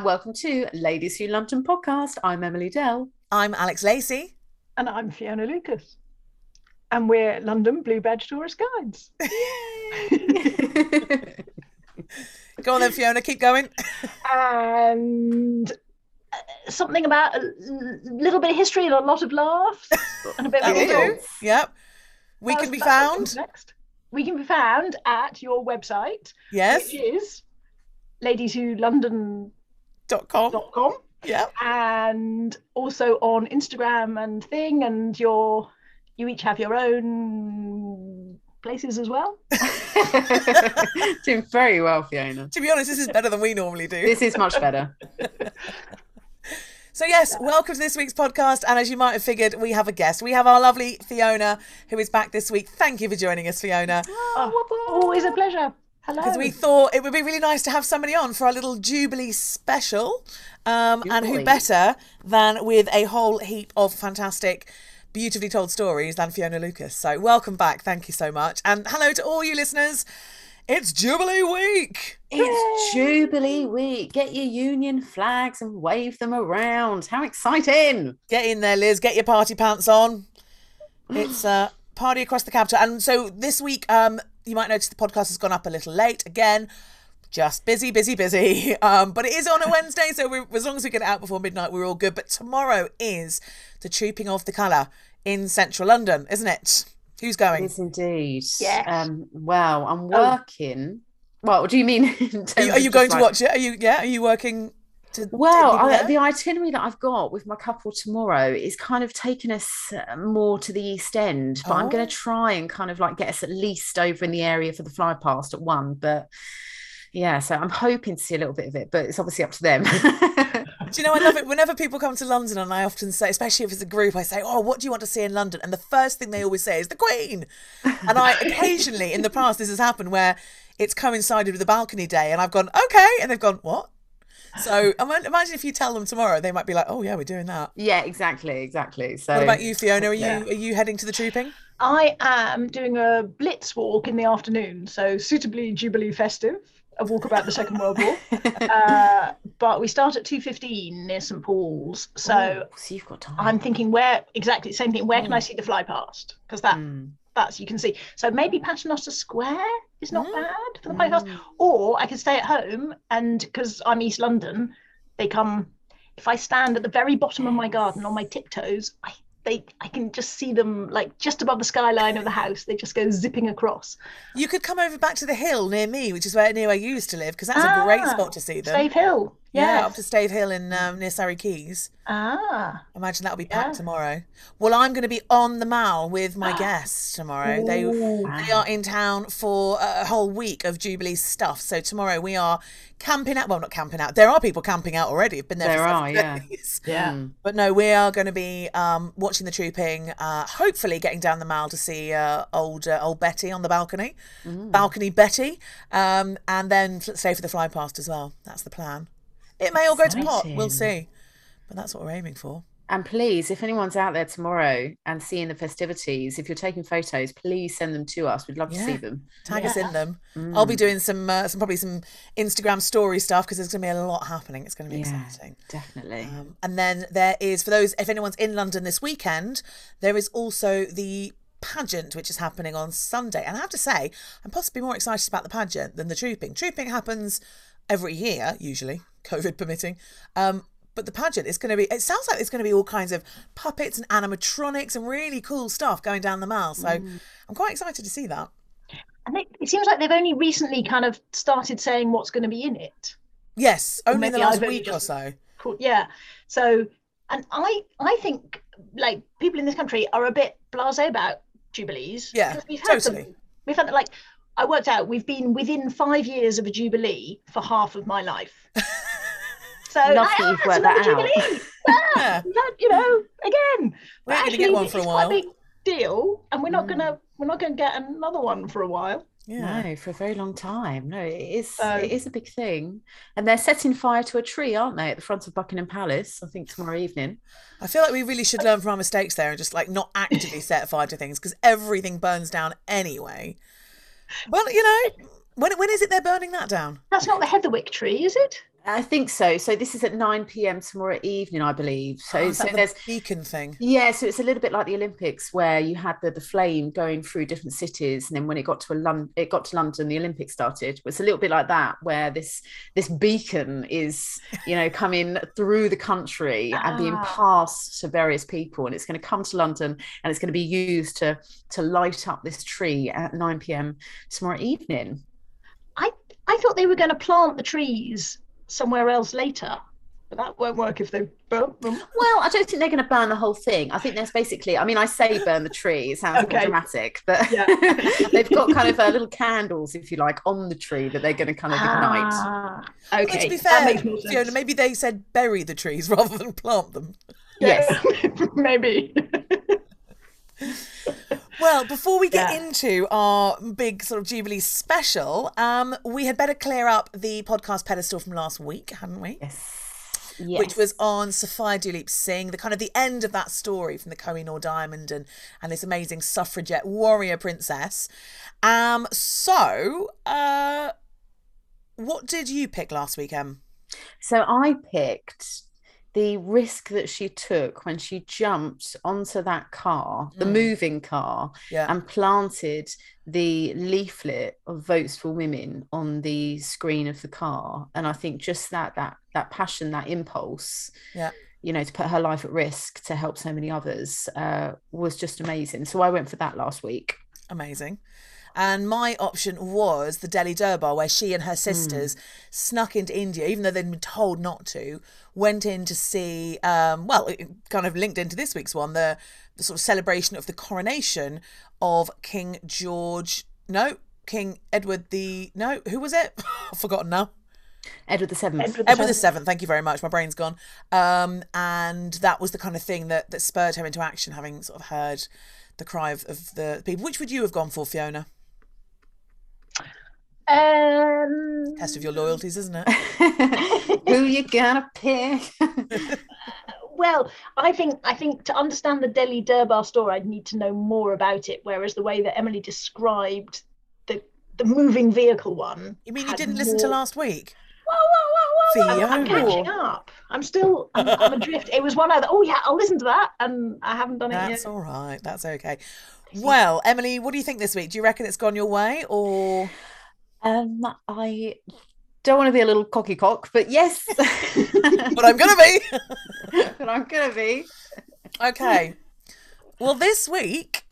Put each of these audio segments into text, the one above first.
And welcome to Ladies Who London podcast. I'm Emily Dell. I'm Alex Lacey. And I'm Fiona Lucas. And we're London Blue Badge Tourist Guides. Go on then, Fiona, keep going. and uh, something about a little bit of history and a lot of laughs. And a bit of will do. Yep. We That's- can be found. Next. We can be found at your website, Yes. which is ladieswholondon.com Dot com. Dot com. Yeah. and also on Instagram and thing and your you each have your own places as well. Doing very well, Fiona. To be honest, this is better than we normally do. This is much better. So, yes, welcome to this week's podcast. And as you might have figured, we have a guest. We have our lovely Fiona, who is back this week. Thank you for joining us, Fiona. Oh, always oh, a pleasure. Hello. Because we thought it would be really nice to have somebody on for our little Jubilee special. Um, and who better than with a whole heap of fantastic, beautifully told stories than Fiona Lucas. So, welcome back. Thank you so much. And hello to all you listeners. It's Jubilee week. It's Jubilee week. Get your union flags and wave them around. How exciting! Get in there, Liz. Get your party pants on. It's a party across the capital. And so this week, um, you might notice the podcast has gone up a little late again. Just busy, busy, busy. Um, but it is on a Wednesday, so we're, as long as we get it out before midnight, we're all good. But tomorrow is the trooping of the colour in central London, isn't it? Who's going? Yes, indeed. Yes. Um, wow, I'm Oh. working. Well, what do you mean? in Are you, are you just going to like- watch it? Are you? Yeah. Are you working? To Well, I, the itinerary that I've got with my couple tomorrow is kind of taking us uh, more to the East End, but I'm going Oh. to try and kind of like get us at least over in the area for the fly past at one. But yeah, so I'm hoping to see a little bit of it, but it's obviously up to them. Do you know, I love it. Whenever people come to London, and I often say, especially if it's a group, I say, "Oh, what do you want to see in London?" And the first thing they always say is the Queen. And I occasionally, in the past, this has happened where it's coincided with the balcony day, and I've gone, "Okay," and they've gone, "What?" So imagine if you tell them tomorrow, they might be like, "Oh yeah, we're doing that." yeah, exactly, exactly. So What about you, Fiona? Are you Yeah. are you heading to the trooping? I am doing a blitz walk in the afternoon, so suitably Jubilee festive. A walk about the Second World War. uh, but we start at 2.15 near St Paul's. So Oh, so you've got time. I'm thinking where, exactly, same thing, where can I see the fly past? Because that Mm. That's, you can see. So maybe Paternoster Square is not Mm. bad for the podcast. past. Or I could stay at home and because I'm East London, they come, if I stand at the very bottom of my garden on my tiptoes, I they I can just see them like just above the skyline of the house. They just go zipping across. You could come over back to the hill near me, which is where near where you used to live, because that's a great Ah, spot to see them. Stave Hill. Yeah, Yeah. up to Stave Hill in um, near Surrey Quays. Ah. Imagine that'll be packed Yeah. tomorrow. Well, I'm going to be on the Mall with my guests tomorrow. They they are in town for a whole week of Jubilee stuff. So tomorrow we are camping out. Well, not camping out. There are people camping out already. Have been there. There for are, seven yeah. Yeah. Mm. But no, we are going to be um, watching the trooping. Uh, hopefully, getting down the Mall to see uh, old uh, old Betty on the balcony, Mm. balcony Betty, um, and then f- stay for the fly past as well. That's the plan. It may all go to pot. We'll see. But that's what we're aiming for. And please, if anyone's out there tomorrow and seeing the festivities, if you're taking photos, please send them to us. We'd love to see them. Tag us in them. I'll Mm. be doing some, uh, some probably some Instagram story stuff because there's going to be a lot happening. It's going to be Yeah. exciting. Definitely. Um, and then there is, for those, if anyone's in London this weekend, there is also the pageant, which is happening on Sunday. And I have to say, I'm possibly more excited about the pageant than the trooping. Trooping happens every year, usually, COVID permitting. Um, but the pageant is going to be, it sounds like it's going to be all kinds of puppets and animatronics and really cool stuff going down the mall. So I'm quite excited to see that. And it, it seems like they've only recently kind of started saying what's going to be in it. Yes, only in the last week or so. Cool. Yeah. So, and I, I think like people in this country are a bit blasé about jubilees. Yeah, we've had them- totally. we've had like I worked out we've been within five years of a jubilee for half of my life. So Love like, that you've that's worked that out. jubilee. Yeah, Yeah. we've you know, again. We But ain't gonna get one for a is quite while. big deal, and we're not Mm. gonna we're not gonna get another one for a while. Yeah. No, for a very long time. No, it is So- it is a big thing. And they're setting fire to a tree, aren't they, at the front of Buckingham Palace, I think tomorrow evening. I feel like we really should learn from our mistakes there and just like not actively set fire to things because everything burns down anyway. Well, you know, when when is it they're burning that down? That's not the Heatherwick tree, is it? I think so. So this is at 9 p.m. tomorrow evening, I believe. So, Oh, so the there's beacon thing. yeah, so it's a little bit like the Olympics where you had the, the flame going through different cities, and then when it got to a Lon- it got to London, the Olympics started. It's a little bit like that where this this beacon is, you know, coming through the country and being Ah. passed to various people, and it's going to come to London and it's going to be used to to light up this tree at 9 p.m. tomorrow evening. I I thought they were going to plant the trees somewhere else later, but that won't work if they burn them. Well, I don't think they're going to burn the whole thing. I think there's basically, I mean, I say burn the tree, it sounds Okay. dramatic, but Yeah. they've got kind of uh, little candles, if you like, on the tree that they're going to kind of ignite. Ah, But okay, to be fair, makes more. Fiona, maybe they said bury the trees rather than plant them. Yes. maybe. Well, before we get Yeah. into our big sort of Jubilee special, um, we had better clear up the podcast pedestal from last week, hadn't we? Yes. Yes. which was on Sophia Duleep Singh, the kind of the end of that story from the Kohinoor Diamond and and this amazing suffragette warrior princess. Um, so uh, what did you pick last week, Em? So I picked the risk that she took when she jumped onto that car, the Mm. moving car, Yeah, and planted the leaflet of votes for women on the screen of the car and i think just that that that passion that impulse Yeah. you know to put her life at risk to help so many others uh, was just amazing so i went for that last week amazing. And my option was the Delhi Durbar, where she and her sisters snuck into India, even though they'd been told not to. Went in to see, um, well, it kind of linked into this week's one, the, the sort of celebration of the coronation of King George. No, King Edward the. No, who was it? I've forgotten now. edward the seventh Edward the Edward the Seventh. Seventh. Thank you very much. My brain's gone. Um, and that was the kind of thing that that spurred her into action, having sort of heard the cry of, of the people. Which would you have gone for, Fiona? Um, Test of your loyalties, isn't it? who you gonna pick well, I think I think to understand the Delhi Durbar story, I'd need to know more about it. Whereas the way that Emily described the the moving vehicle one, You mean you didn't listen to last week? Whoa, whoa, whoa, whoa! I'm, I'm catching up. I'm still I'm, I'm adrift. It was one of the, oh yeah, I'll listen to that, and I haven't done it That's yet. all right. That's okay. Well, Emily, what do you think this week? Do you reckon it's gone your way, or um i don't want to be a little cocky cock but yes but I'm gonna be? but i'm gonna be okay. Well, this week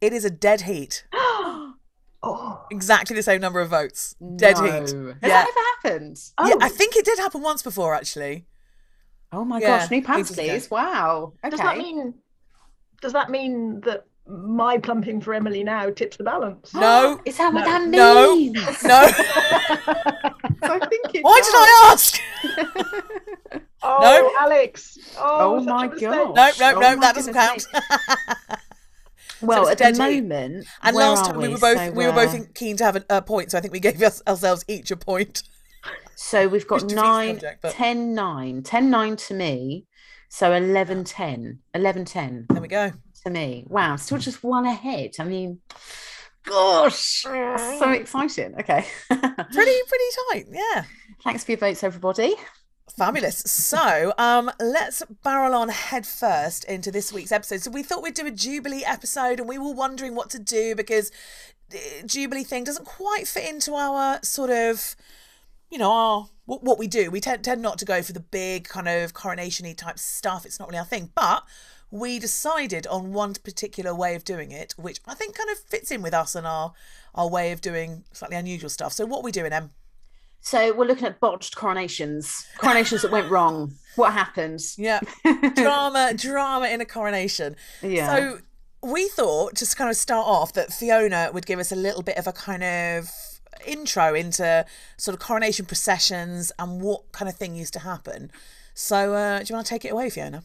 it is a dead heat. oh, Exactly the same number of votes. Dead No. heat. has Yeah. that ever happened Yeah, oh, I think it did happen once before, actually. Oh my Yeah, gosh, new pants, please. Wow. Okay. does that mean does that mean that my plumping for Emily now tips the balance? No. Is that what No. that No. means? No. I think it Why did I ask? Oh, No. Alex. Oh, Oh my mistake. God. No, no, Oh no, my that doesn't count. Well, it's a at the moment, And where last time we were both So, we were both keen to have a, a point, so I think we gave us, ourselves each a point. So we've got Which nine, object, but- 10, 9. 10, 9 to me. So 11 10. 11 10 There we go. To me. Wow, still just one ahead. I mean, gosh, so exciting. Okay. Pretty, pretty tight. Yeah. Thanks for your votes, everybody. Fabulous. So, um, let's barrel on head first into this week's episode. So, we thought we'd do a Jubilee episode, and we were wondering what to do because the Jubilee thing doesn't quite fit into our sort of, you know, our what, what we do. We tend, tend not to go for the big kind of coronation-y type stuff. It's not really our thing, but we decided on one particular way of doing it, which I think kind of fits in with us and our our way of doing slightly unusual stuff. So, what are we doing, Em? So we're looking at botched coronations, coronations that went wrong. What happened? Yeah. drama, drama in a coronation. Yeah. So we thought just kind of start off that Fiona would give us a little bit of a kind of intro into sort of coronation processions and what kind of thing used to happen. So uh, do you want to take it away, Fiona?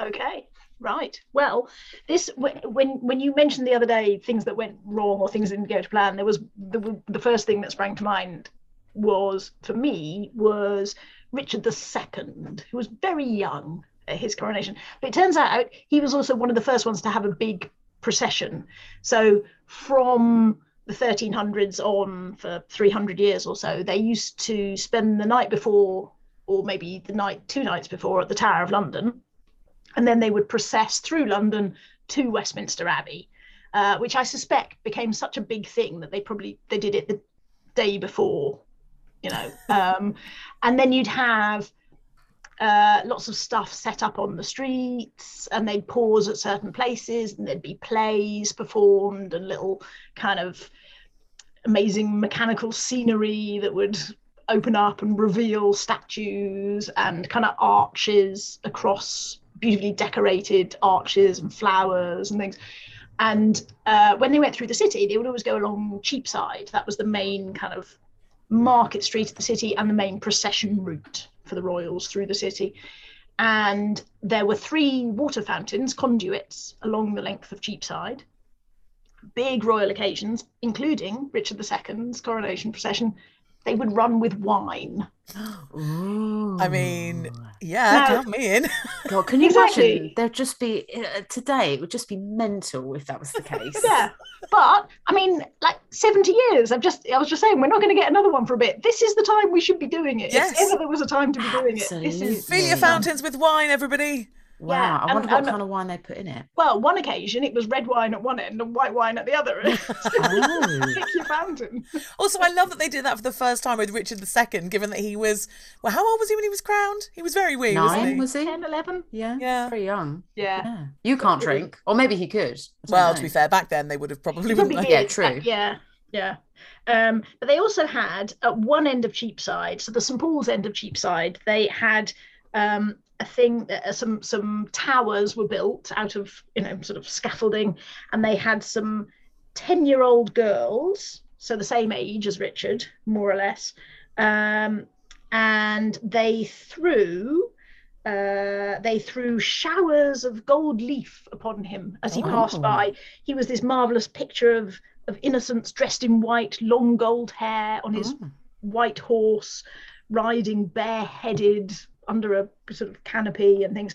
Okay, right. Well, this wh- when when you mentioned the other day things that went wrong or things didn't go to plan, there was the the first thing that sprang to mind was for me was Richard II, who was very young at his coronation. But it turns out he was also one of the first ones to have a big procession. So from the 1300s on for 300 years or so, they used to spend the night before, or maybe the night two nights before, at the Tower of London, and then they would process through London to Westminster Abbey. Uh, which I suspect became such a big thing that they probably they did it the day before you know um, and then you'd have uh, lots of stuff set up on the streets and they'd pause at certain places and there'd be plays performed and little kind of amazing mechanical scenery that would open up and reveal statues and kind of arches across beautifully decorated arches and flowers and things and uh, when they went through the city they would always go along cheapside that was the main kind of market street of the city and the main procession route for the royals through the city. And there were three water fountains, conduits, along the length of Cheapside. Big royal occasions, including Richard II's coronation procession, they would run with wine. I mean, yeah, Now- count me in. God, can you Exactly. imagine? There'd just be uh, today. It would just be mental if that was the case. Yeah, but I mean, like seventy years. I've just, I was just saying, we're not going to get another one for a bit. This is the time we should be doing it. Yes. If ever there was a time to be doing it, this is Fill your fountains with wine, everybody. Wow. Yeah, I and- wonder what and- kind of wine they put in it. well, one occasion it was red wine at one end and white wine at the other. Oh. Pick your fountain. Also, I love that they did that for the first time with Richard II, given that he was, well, how old was he when he was crowned? He was very wee, wasn't Nine he? was he? 10, 11? Yeah. Yeah. Very young. Yeah. Yeah. You can't drink, or maybe he could. Well, know. to be fair, back then they would have probably, Probably wouldn't? Yeah, true. Uh, yeah, yeah. Um, but they also had at one end of Cheapside, so the St Paul's end of Cheapside, they had um, a thing. Uh, some some towers were built out of you know sort of scaffolding, and they had some ten-year-old girls, so the same age as Richard, more or less, um, and they threw. Uh, they threw showers of gold leaf upon him as he passed Oh. by. He was this marvelous picture of of innocence dressed in white, long gold hair on his Oh. white horse, riding bareheaded under a sort of canopy and things.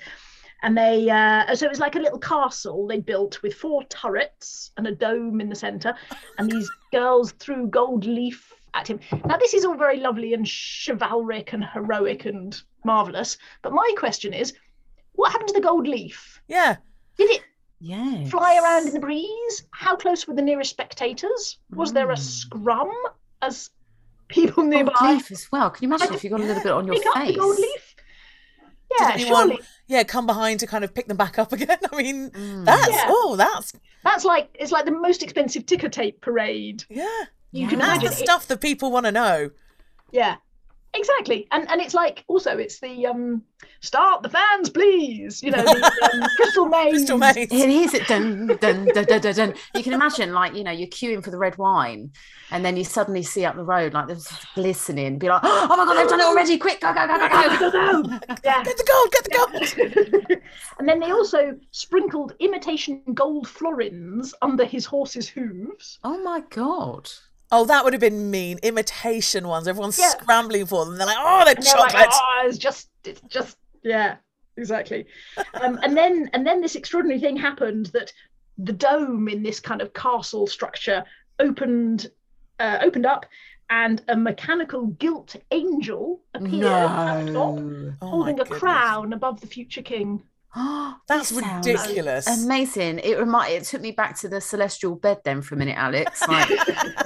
And they, uh, so it was like a little castle they built with four turrets and a dome in the centre. And these girls threw gold leaf at him. Now, this is all very lovely and chivalric and heroic and marvellous. But my question is, what happened to the gold leaf? Yeah. Did it Yeah. fly around in the breeze? How close were the nearest spectators? Was there a Mm. scrum as people Gold nearby leaf as well. Can you imagine if you got a little bit on your pick up the face? gold leaf? Yeah, Did anyone, surely yeah, come behind to kind of pick them back up again? I mean, Mm. that's, Yeah. oh, that's, that's like it's like the most expensive ticker tape parade. yeah. You can Yeah. That's imagine the it- stuff that people want to know. Yeah, exactly. And and it's like also it's the um start the fans please. You know the um, crystal maze. Crystal Maze. It is. It dun dun dun dun dun dun. You can imagine, like you know, you're queuing for the red wine, and then you suddenly see up the road like there's glistening. Be like, oh my god, they've done it already! Quick, go go go go go! Go, go. Yeah. Get the gold, get the gold. and then they also sprinkled imitation gold florins under his horse's hooves. Oh my god! Oh, that would have been mean. Imitation ones. Everyone's Yeah. scrambling for them. They're like, oh, they're And they're like, chocolate. oh, it's just, it's just, yeah. exactly. Um, and then and then this extraordinary thing happened that the dome in this kind of castle structure opened uh, opened up, and a mechanical gilt angel appeared at the top, Oh holding a goodness. crown above the future king. That's ridiculous. Amazing. It remind it took me back to the celestial bed then for a minute, Alex. Like,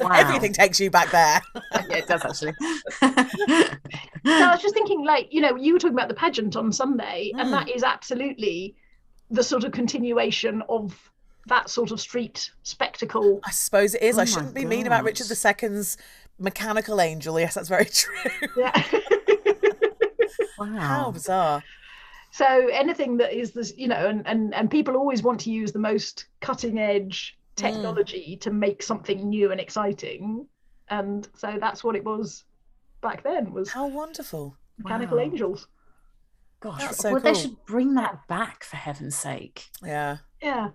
wow. Everything takes you back there. yeah, it does actually. So I was just thinking, like, you know, you were talking about the pageant on Sunday, Mm. and that is absolutely the sort of continuation of that sort of street spectacle. I suppose it is. Oh I shouldn't be mean about God. Richard II's mechanical angel. Yes, that's very true. Yeah. wow. How bizarre. so anything that is this, you know, and, and and people always want to use the most cutting edge technology to make something new and exciting, and so that's what it was back then was How wonderful. mechanical Wow. angels. Gosh, That's so well, they should bring that back for heaven's sake. Yeah. Yeah.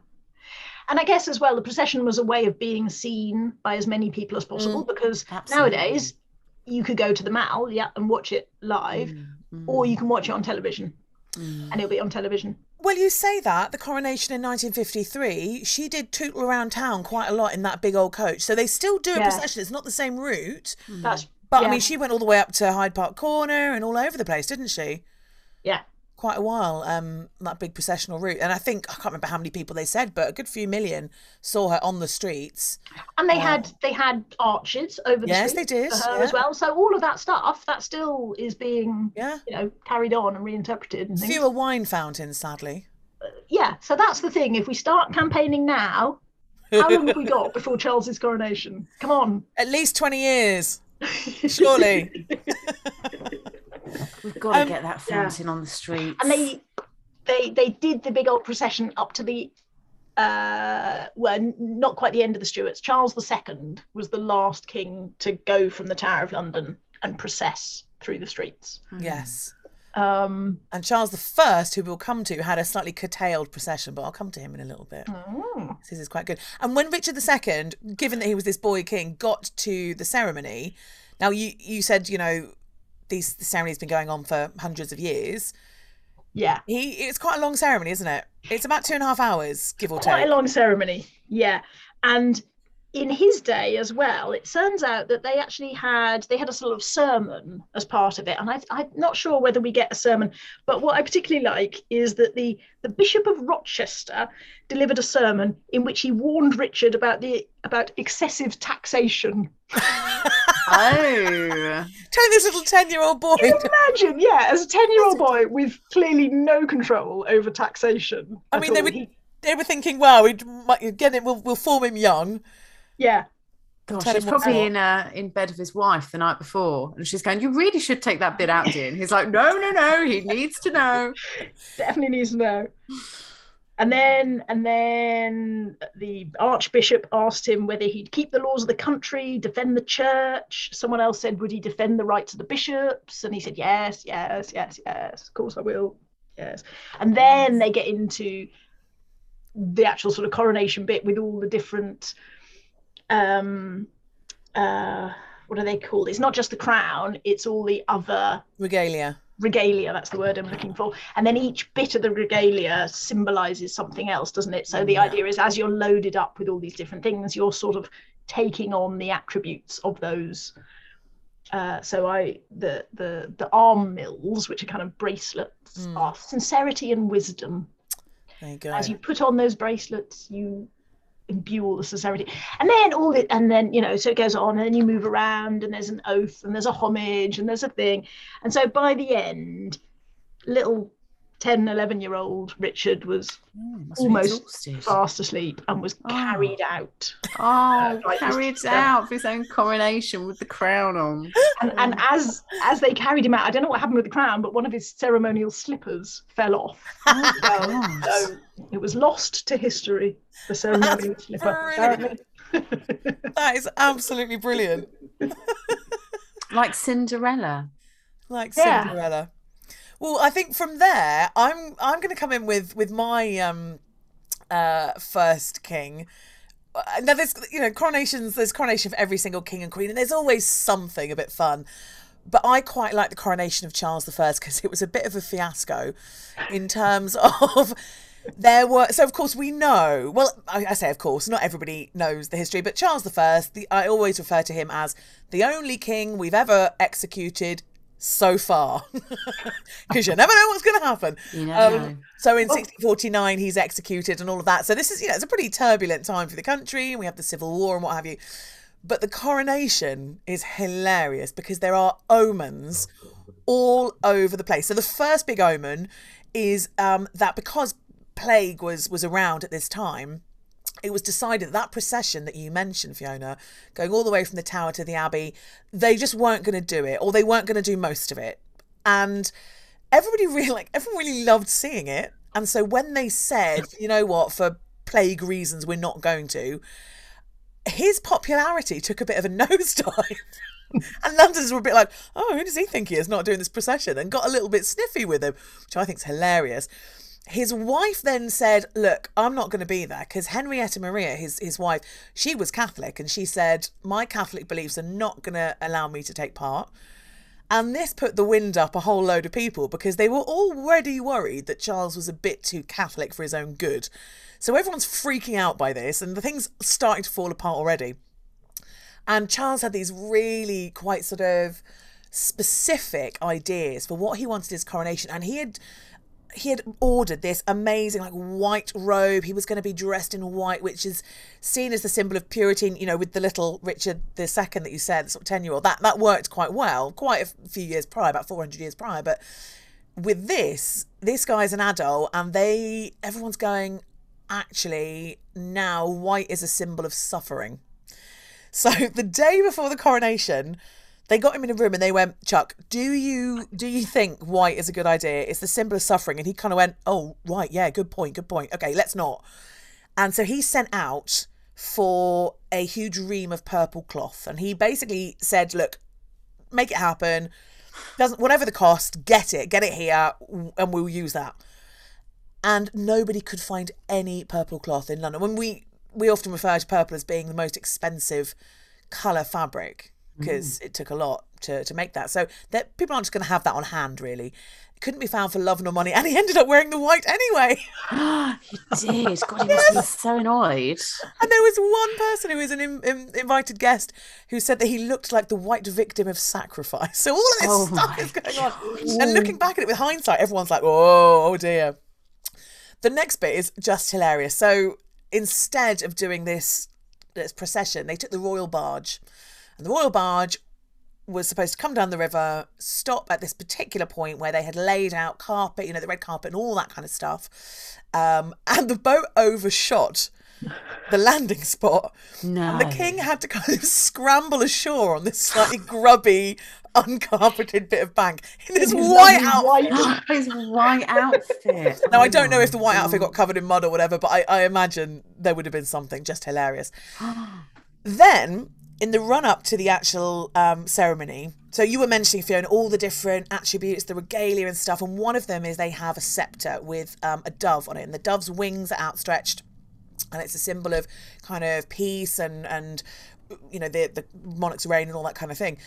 And I guess as well, the procession was a way of being seen by as many people as possible because Absolutely. nowadays you could go to the Mall, yeah, and watch it live, Mm, or you can watch it on television, mm. and it'll be on television. Well, you say that the coronation in 1953, she did tootle around town quite a lot in that big old coach. So they still do a Yeah. procession. It's not the same route, mm-hmm. That's but yeah, I mean, she went all the way up to Hyde Park Corner and all over the place, didn't she? yeah, Quite a while, um, that big processional route. And I think I can't remember how many people they said, but a good few million saw her on the streets. and they had they had arches over the Yes, they streets did, for her yeah. as well. So all of that stuff that still is being Yeah. you know carried on and reinterpreted and things. Fewer wine fountains, sadly. Yeah, so that's the thing. If we start campaigning now, how long have we got before Charles's coronation? Come on. At least 20 years, surely. We've got to Um, get that yeah. fountain on the streets. and they they they did the big old procession up to the uh well not quite the end of the stuarts charles ii was the last king to go from the tower of london and process through the streets yes. um And Charles I, who we'll come to, had a slightly curtailed procession, but I'll come to him in a little bit. mm, This is quite good. And when Richard II, given that he was this boy king, got to the ceremony, now you you said you know these the ceremony's been going on for hundreds of years. yeah He it's quite a long ceremony, isn't it? It's about two and a half hours, give or quite take. Quite a long ceremony yeah and in his day as well it turns out that they actually had they had a sort of sermon as part of it and I, i'm not sure whether we get a sermon but what i particularly like is that the the bishop of rochester delivered a sermon in which he warned richard about the about excessive taxation oh, Tell this little ten-year-old boy. Can you imagine yeah as a 10 year old boy with clearly no control over taxation I at mean, they were they were thinking, well, we might get it. We'll we'll form him young. yeah gosh, he's probably in uh, in bed with his wife the night before, and she's going, "You really should take that bit out, dear." And he's like, "No, no, no. He needs to know." definitely needs to know. And then and then the archbishop asked him whether he'd keep the laws of the country, defend the church. Someone else said, would he defend the rights of the bishops? And he said, yes, yes, yes, yes. Of course I will. Yes. And then they get into the actual sort of coronation bit with all the different um uh what are they called? It's not just the crown, it's all the other Regalia. Regalia that's the word i'm looking for and then each bit of the regalia symbolizes something else doesn't it so the Yeah. idea is as you're loaded up with all these different things you're sort of taking on the attributes of those uh, so i the the the armills which are kind of bracelets Mm. are sincerity and wisdom you as you put on those bracelets you imbue all the sincerity. And then all it and then you know so it goes on and then you move around and there's an oath and there's a homage and there's a thing. And so by the end little 10 11 year old richard was Mm, Almost fast asleep and was Oh. carried out Oh, like, carried just- out for his own coronation with the crown on. and, and as as they carried him out i don't know what happened with the crown but one of his ceremonial slippers fell off Oh, Um, so it was lost to history the ceremonial slipper that is absolutely brilliant. like Cinderella. like Yeah. Cinderella. Well, I think from there, I'm I'm going to come in with with my um uh first king. Uh, Now there's you know coronations. There's coronation for every single king and queen, and there's always something a bit fun. but I quite like the coronation of Charles I because it was a bit of a fiasco in terms of there were so of course we know well I, I, say of course not everybody knows the history but charles the first the, i always refer to him as the only king we've ever executed so far. Because you never know what's going to happen um, so in 1649 he's executed and all of that. So this is you know it's a pretty turbulent time for the country and we have the civil war and what have you. But the coronation is hilarious because there are omens all over the place. So the first big omen is um, that because plague was was around at this time, it was decided that that procession that you mentioned, Fiona, going all the way from the tower to the abbey, they just weren't going to do it, or they weren't going to do most of it, and everybody really like everyone really loved seeing it. And so when they said, you know what, for plague reasons, we're not going to, his popularity took a bit of a nosedive. and Londoners were a bit like, oh, who does he think he is not doing this procession? And got a little bit sniffy with him, which I think is hilarious his wife then said, Look, I'm not going to be there because Henrietta Maria, his, his wife, she was Catholic and she said, My Catholic beliefs are not going to allow me to take part. And this put the wind up a whole load of people because they were already worried that Charles was a bit too Catholic for his own good. So everyone's freaking out by this and the thing's starting to fall apart already. And Charles had these really quite sort of specific ideas for what he wanted his coronation. And he had he had ordered this amazing like white robe. He was going to be dressed in white which is seen as the symbol of purity and, you know with the little richard the second that you said sort of 10 year old that that worked quite well quite a few years prior about 400 years prior. But with this this guy's an adult and they everyone's going actually now white is a symbol of suffering. So the day before the coronation they got him in a room and they went, Chuck, do you do you think white is a good idea? It's the symbol of suffering. And he kind of went, Oh, right, yeah, good point, good point. Okay, let's not. And so he sent out for a huge ream of purple cloth. And he basically said, Look, make it happen. Doesn't whatever the cost, get it, get it here, and we'll use that. And nobody could find any purple cloth in London. When we we often refer to purple as being the most expensive colour fabric because mm. it took a lot to, to make that. So that people aren't just going to have that on hand, really. It couldn't be found for love nor money, and he ended up wearing the white anyway. he did. God, he yes. must be so annoyed. And there was one person who was an in, in, invited guest who said that he looked like the white victim of sacrifice. So all of this oh stuff is going on. And looking back at it with hindsight, everyone's like, "Oh, oh dear." The next bit is just hilarious. So instead of doing this this procession, they took the royal barge and the royal barge was supposed to come down the river, stop at this particular point where they had laid out carpet, you know, the red carpet and all that kind of stuff. Um, and the boat overshot the landing spot. No. And the king had to kind of scramble ashore on this slightly grubby, uncarpeted bit of bank in his white outfit. his white outfit. Now, I don't know if the white outfit got covered in mud or whatever, but I, I imagine there would have been something just hilarious. then in the run up to the actual um, ceremony, so you were mentioning Fiona all the different attributes, the regalia and stuff, and one of them is they have a scepter with um, a dove on it, and the dove's wings are outstretched, and it's a symbol of kind of peace and and you know the the monarch's reign and all that kind of thing,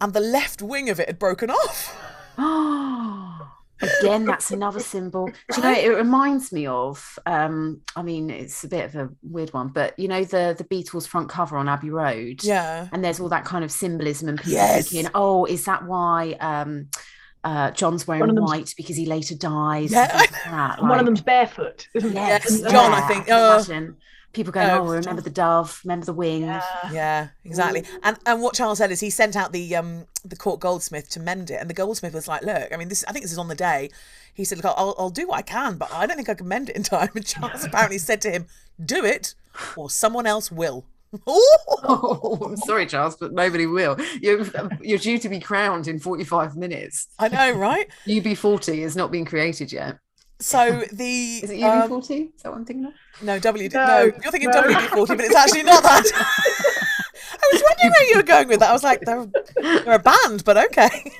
and the left wing of it had broken off. Again, that's another symbol. Do you know, it reminds me of, um, I mean, it's a bit of a weird one, but you know, the the Beatles front cover on Abbey Road. Yeah. And there's all that kind of symbolism and people yes. thinking, oh, is that why um uh, John's wearing white because he later dies? Yeah. Like, one of them's barefoot, isn't yes, John, I think. Oh people going, oh, oh remember the dove, remember the wing. Yeah, yeah exactly. And and what Charles said is he sent out the um the court goldsmith to mend it, and the goldsmith was like, look, I mean, this I think this is on the day. He said, look, I'll, I'll do what I can, but I don't think I can mend it in time. And Charles apparently said to him, do it, or someone else will. oh, I'm sorry, Charles, but nobody will. You're, you're due to be crowned in 45 minutes. I know, right? UB40 has not been created yet. So the is it UB40? Um, is that what I'm thinking of? No, W. No, no you're thinking no. WD40, but it's actually not that. I was wondering where you were going with that. I was like, they're, they're a band, but okay.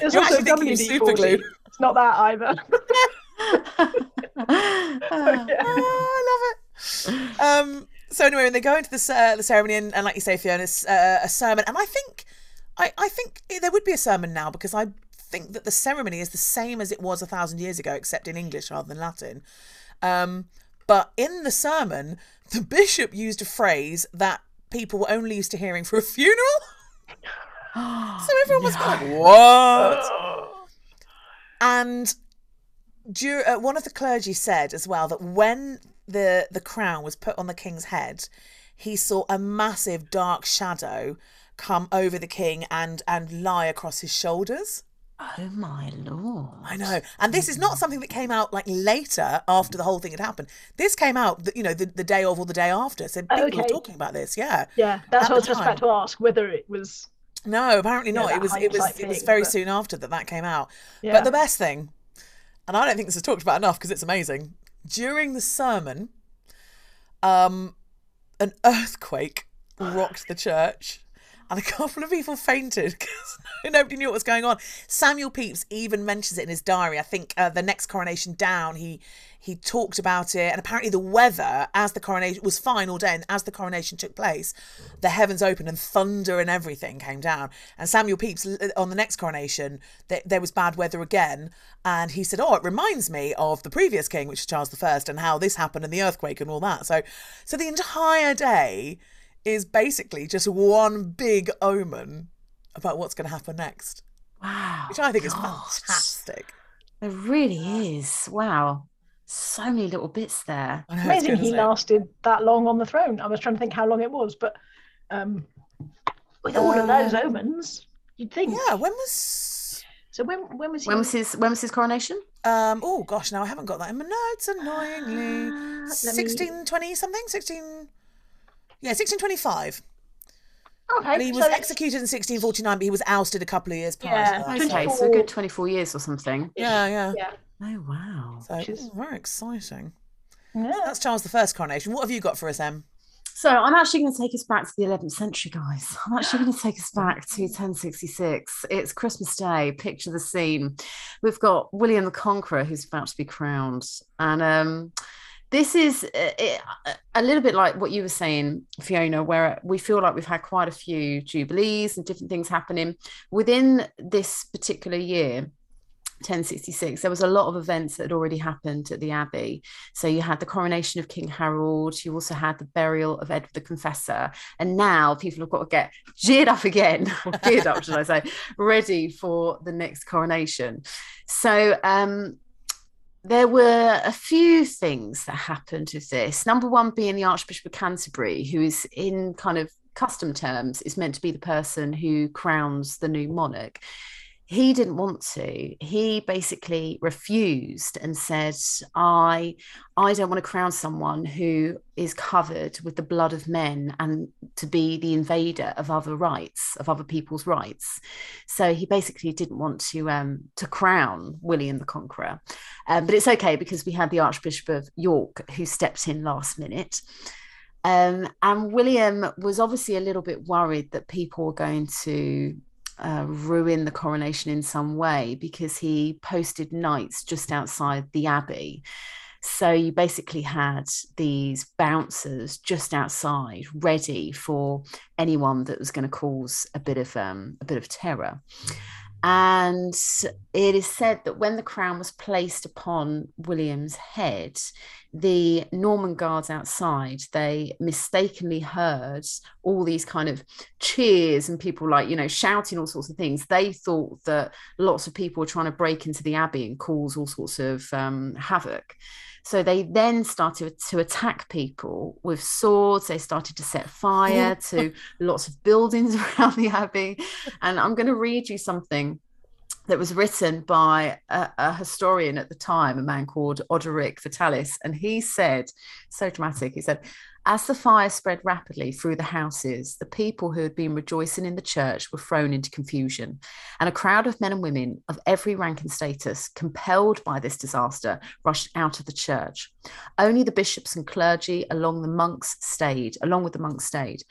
It's you're also WD super glue. It's not that either. oh, yeah. oh, I love it. Um, so anyway, when they go into the uh, the ceremony and, and, like you say, Fiona, uh, a sermon, and I think I, I think there would be a sermon now because I think that the ceremony is the same as it was a thousand years ago, except in English rather than Latin. Um, but in the sermon, the bishop used a phrase that people were only used to hearing for a funeral. so everyone was like, "What?" And dur- uh, one of the clergy said as well that when the the crown was put on the king's head, he saw a massive dark shadow come over the king and and lie across his shoulders. Oh my lord! I know, and this is not something that came out like later after the whole thing had happened. This came out, you know, the, the day of or the day after. So people were talking about this. Yeah, Yeah, that's At what I was the just about to ask whether it was. No, apparently not. that it was it was hindsight it was very but- soon after that that came out. Yeah. But the best thing, and I don't think this is talked about enough because it's amazing. During the sermon, um, an earthquake rocked the church, and a couple of people fainted because nobody knew what was going on. Samuel Pepys even mentions it in his diary. I think uh, the next coronation down, he he talked about it, and apparently the weather as the coronation was fine all day, and as the coronation took place, the heavens opened and thunder and everything came down. And Samuel Pepys on the next coronation, th- there was bad weather again, and he said, "Oh, it reminds me of the previous king, which was Charles I, and how this happened and the earthquake and all that." So, so the entire day is basically just one big omen about what's going to happen next, Wow, which I think is fantastic. It really is. Wow, so many little bits there. Know, Amazing good, he lasted that long on the throne. I was trying to think how long it was, but um, with all of those omens, you'd think. Yeah, when was So when when was he? When was his When was his coronation? um oh gosh, now I haven't got that in my notes annoyingly. Uh, let me- 1620 something? 16 Yeah, 1625. Okay, And he was so- executed in 1649, but he was ousted a couple of years prior Yeah. to that. Okay, So, a good twenty four years or something. yeah, yeah. Yeah. Oh wow. So, Which is- ooh, very exciting. Yeah. That's Charles the First coronation. What have you got for us, Em? So I'm actually going to take us back to the 11th century, guys. I'm actually going to take us back to 1066. It's Christmas Day. Picture the scene. We've got William the Conqueror who's about to be crowned, and um, this is uh, a little bit like what you were saying, Fiona, where we feel like we've had quite a few jubilees and different things happening within this particular year. 1066 there was a lot of events that had already happened at the abbey so you had the coronation of king harold you also had the burial of edward the confessor and now people have got to get geared up again or geared up should i say ready for the next coronation so um there were a few things that happened with this. Number one being the Archbishop of Canterbury, who is in kind of custom terms, is meant to be the person who crowns the new monarch. He didn't want to. He basically refused and said, I I don't want to crown someone who is covered with the blood of men and to be the invader of other rights, of other people's rights. So he basically didn't want to um to crown William the Conqueror. Um, but it's okay because we had the Archbishop of York who stepped in last minute. Um, and William was obviously a little bit worried that people were going to uh, ruin the coronation in some way because he posted knights just outside the abbey. So you basically had these bouncers just outside, ready for anyone that was going to cause a bit of um, a bit of terror. And it is said that when the crown was placed upon William's head, the Norman guards outside, they mistakenly heard all these kind of cheers and people like, you know, shouting all sorts of things. They thought that lots of people were trying to break into the abbey and cause all sorts of um, havoc. So they then started to attack people with swords. They started to set fire to lots of buildings around the abbey. And I'm going to read you something that was written by a, a historian at the time, a man called Orderic Vitalis. And he said, so dramatic, he said, as the fire spread rapidly through the houses, the people who had been rejoicing in the church were thrown into confusion, and a crowd of men and women of every rank and status, compelled by this disaster, rushed out of the church. Only the bishops and clergy along the monks stayed, along with the monks stayed.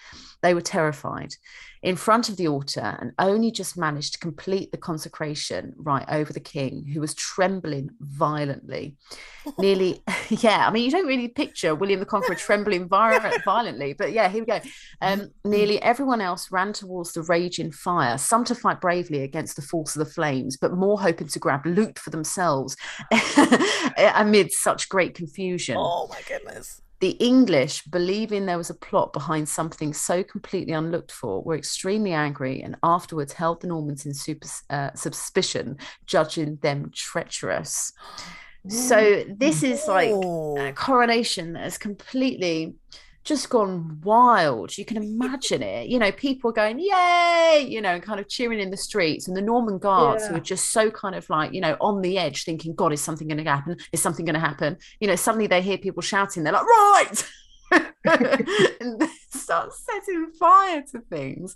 They were terrified in front of the altar and only just managed to complete the consecration right over the king, who was trembling violently. Nearly, yeah, I mean, you don't really picture William the Conqueror trembling violently, but yeah, here we go. Um, nearly everyone else ran towards the raging fire, some to fight bravely against the force of the flames, but more hoping to grab loot for themselves amid such great confusion. Oh my goodness. The English, believing there was a plot behind something so completely unlooked for, were extremely angry and afterwards held the Normans in super, uh, suspicion, judging them treacherous. So this is like a coronation that is completely just gone wild. You can imagine it. You know, people going, yay, you know, kind of cheering in the streets. And the Norman guards yeah. who are just so kind of like, you know, on the edge thinking, God, is something going to happen? Is something going to happen? You know, suddenly they hear people shouting, they're like, right. and they start setting fire to things.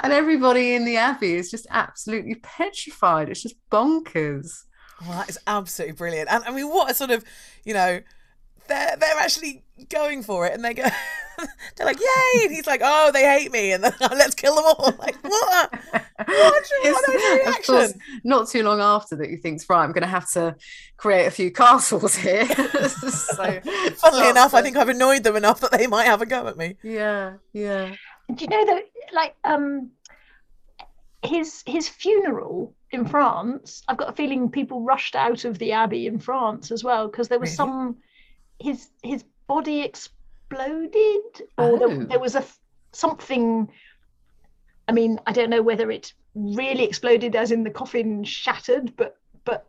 And everybody in the Abbey is just absolutely petrified. It's just bonkers. Well, that is absolutely brilliant. And I mean, what a sort of, you know, they're they're actually going for it, and they go, they're like, "Yay!" And he's like, "Oh, they hate me," and then let's kill them all. Like what? What, what reaction? Course, not too long after that, he thinks, "Right, I'm going to have to create a few castles here." so, funnily enough, I think I've annoyed them enough that they might have a go at me. Yeah, yeah. Do you know that, like, um, his his funeral in France? I've got a feeling people rushed out of the abbey in France as well because there was really? some his his body exploded or oh. there, there, was a something i mean i don't know whether it really exploded as in the coffin shattered but but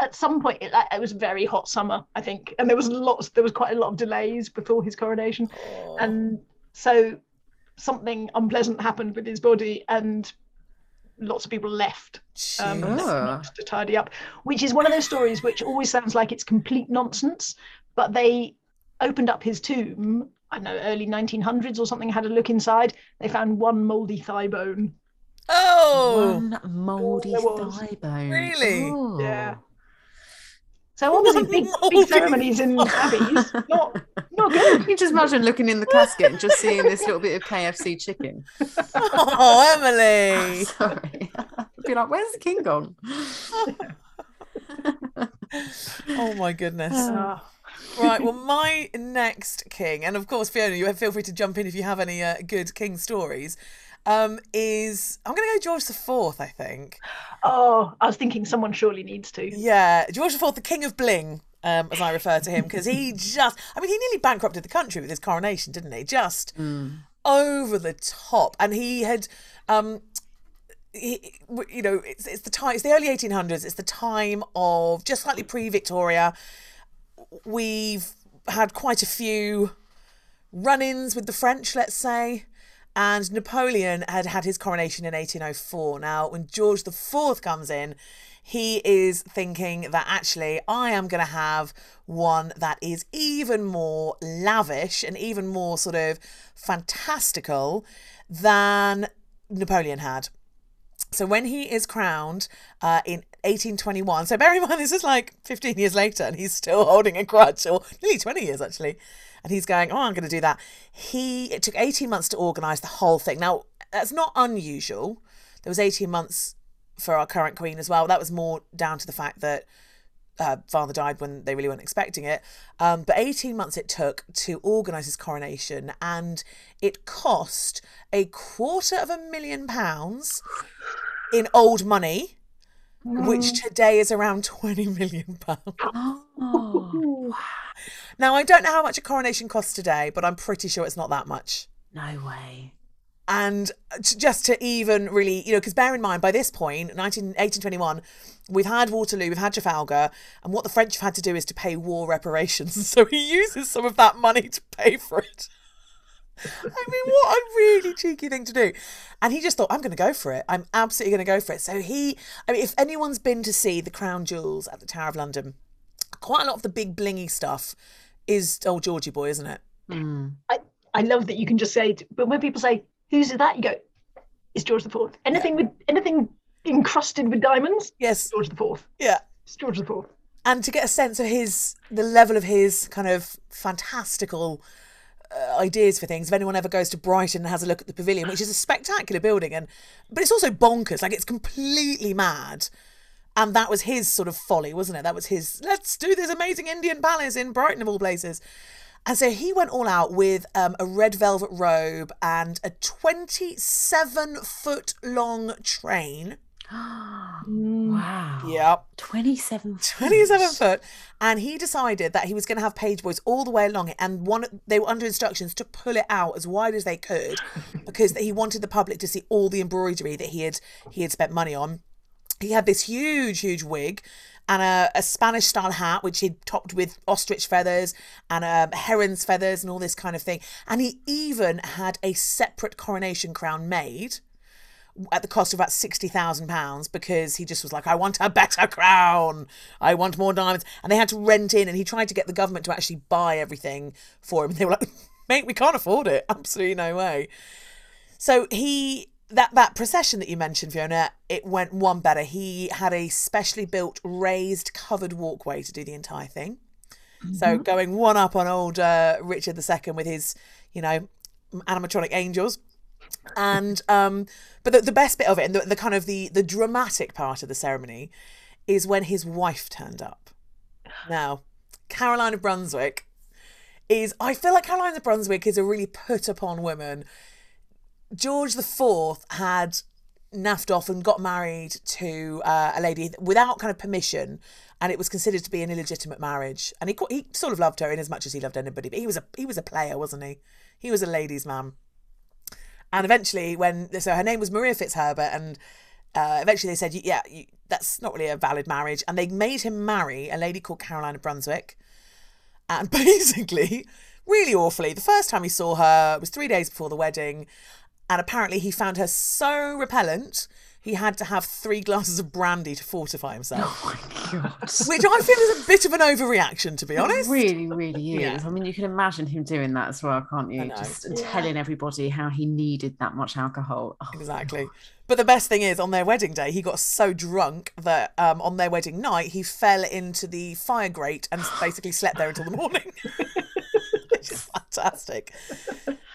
at some point it, it was very hot summer i think and there was lots there was quite a lot of delays before his coronation oh. and so something unpleasant happened with his body and lots of people left um, to tidy up, which is one of those stories which always sounds like it's complete nonsense, but they opened up his tomb I don't know, early 1900s or something, had a look inside. They found one mouldy thigh bone. Oh! One mouldy thigh bone. Really? Oh. Yeah. So obviously big, big ceremonies in abbeys, not not good. You just imagine looking in the casket and just seeing this little bit of KFC chicken. Oh, Emily! Oh, sorry. Be like, where's the king gone? oh my goodness. Uh, right. Well, my next king, and of course, Fiona, you feel free to jump in if you have any uh, good king stories. Um, is I'm going to go George the Fourth. I think. Oh, I was thinking someone surely needs to. Yeah, George the Fourth, the King of Bling, um, as I refer to him, because he just, I mean, he nearly bankrupted the country with his coronation, didn't he? Just mm. over the top, and he had. Um, he, you know, it's, it's the time. It's the early 1800s. It's the time of just slightly pre-Victoria we've had quite a few run ins with the French, let's say. And Napoleon had had his coronation in 1804. Now, when George IV comes in, he is thinking that actually I am going to have one that is even more lavish and even more sort of fantastical than Napoleon had. So when he is crowned uh, in 1821, so bear in mind this is like 15 years later and he's still holding a crutch, or nearly 20 years actually, and he's going, oh, I'm going to do that. He it took 18 months to organise the whole thing. Now that's not unusual. There was 18 months for our current queen as well. That was more down to the fact that uh, father died when they really weren't expecting it. Um, but 18 months it took to organise his coronation, and it cost a quarter of a million pounds in old money, which today is around 20 million pounds. Oh. now, I don't know how much a coronation costs today, but I'm pretty sure it's not that much. No way and uh, just to even really, you know, because bear in mind, by this point, 19, 1821, we've had Waterloo, we've had Trafalgar, and what the French have had to do is to pay war reparations. So he uses some of that money to pay for it. I mean, what a really cheeky thing to do. And he just thought, I'm going to go for it. I'm absolutely going to go for it. So he, I mean, if anyone's been to see the Crown Jewels at the Tower of London, quite a lot of the big blingy stuff is old Georgie boy, isn't it? Mm. I, I love that you can just say, but when people say, who's that? You go, it's George the Fourth. Anything yeah. with anything encrusted with diamonds? Yes, George the Fourth. Yeah, it's George the Fourth. and to get a sense of his the level of his kind of fantastical ideas for things. If anyone ever goes to Brighton and has a look at the pavilion, which is a spectacular building, and but it's also bonkers. Like it's completely mad. And that was his sort of folly, wasn't it? That was his, let's do this amazing Indian palace in Brighton, of all places. And so he went all out with um, a red velvet robe and a 27 foot long train. Wow. Yep. 27 feet. 27 foot and he decided that he was going to have page boys all the way along it and one they were under instructions to pull it out as wide as they could because he wanted the public to see all the embroidery that he had he had spent money on he had this huge huge wig and a, a spanish style hat which he'd topped with ostrich feathers and um, heron's feathers and all this kind of thing and he even had a separate coronation crown made at the cost of about sixty thousand pounds because he just was like, I want a better crown, I want more diamonds, and they had to rent in, and he tried to get the government to actually buy everything for him. And they were like, mate, we can't afford it, absolutely no way. So he that that procession that you mentioned, Fiona, it went one better. He had a specially built raised covered walkway to do the entire thing. So going one up on old uh, Richard II with his, you know, animatronic angels and um but the, the best bit of it and the, the kind of the the dramatic part of the ceremony is when his wife turned up. Now caroline of brunswick is i feel like caroline of brunswick is a really put upon woman. George the fourth had naffed off and got married to uh, a lady without kind of permission and it was considered to be an illegitimate marriage. And he, he sort of loved her in as much as he loved anybody but he was a he was a player wasn't he? He was a ladies man and eventually, when so her name was Maria Fitzherbert, and uh, eventually they said, yeah, you, that's not really a valid marriage, and they made him marry a lady called Caroline of Brunswick. And basically, really awfully, the first time he saw her was three days before the wedding, and apparently he found her so repellent he had to have three glasses of brandy to fortify himself. Oh my God. Which I feel is a bit of an overreaction, to be honest. It really, really is. Yeah. I mean, you can imagine him doing that as well, can't you? Just telling everybody how he needed that much alcohol. Oh, Exactly. But the best thing is, on their wedding day, he got so drunk that um, on their wedding night, he fell into the fire grate and basically slept there until the morning. Which is fantastic.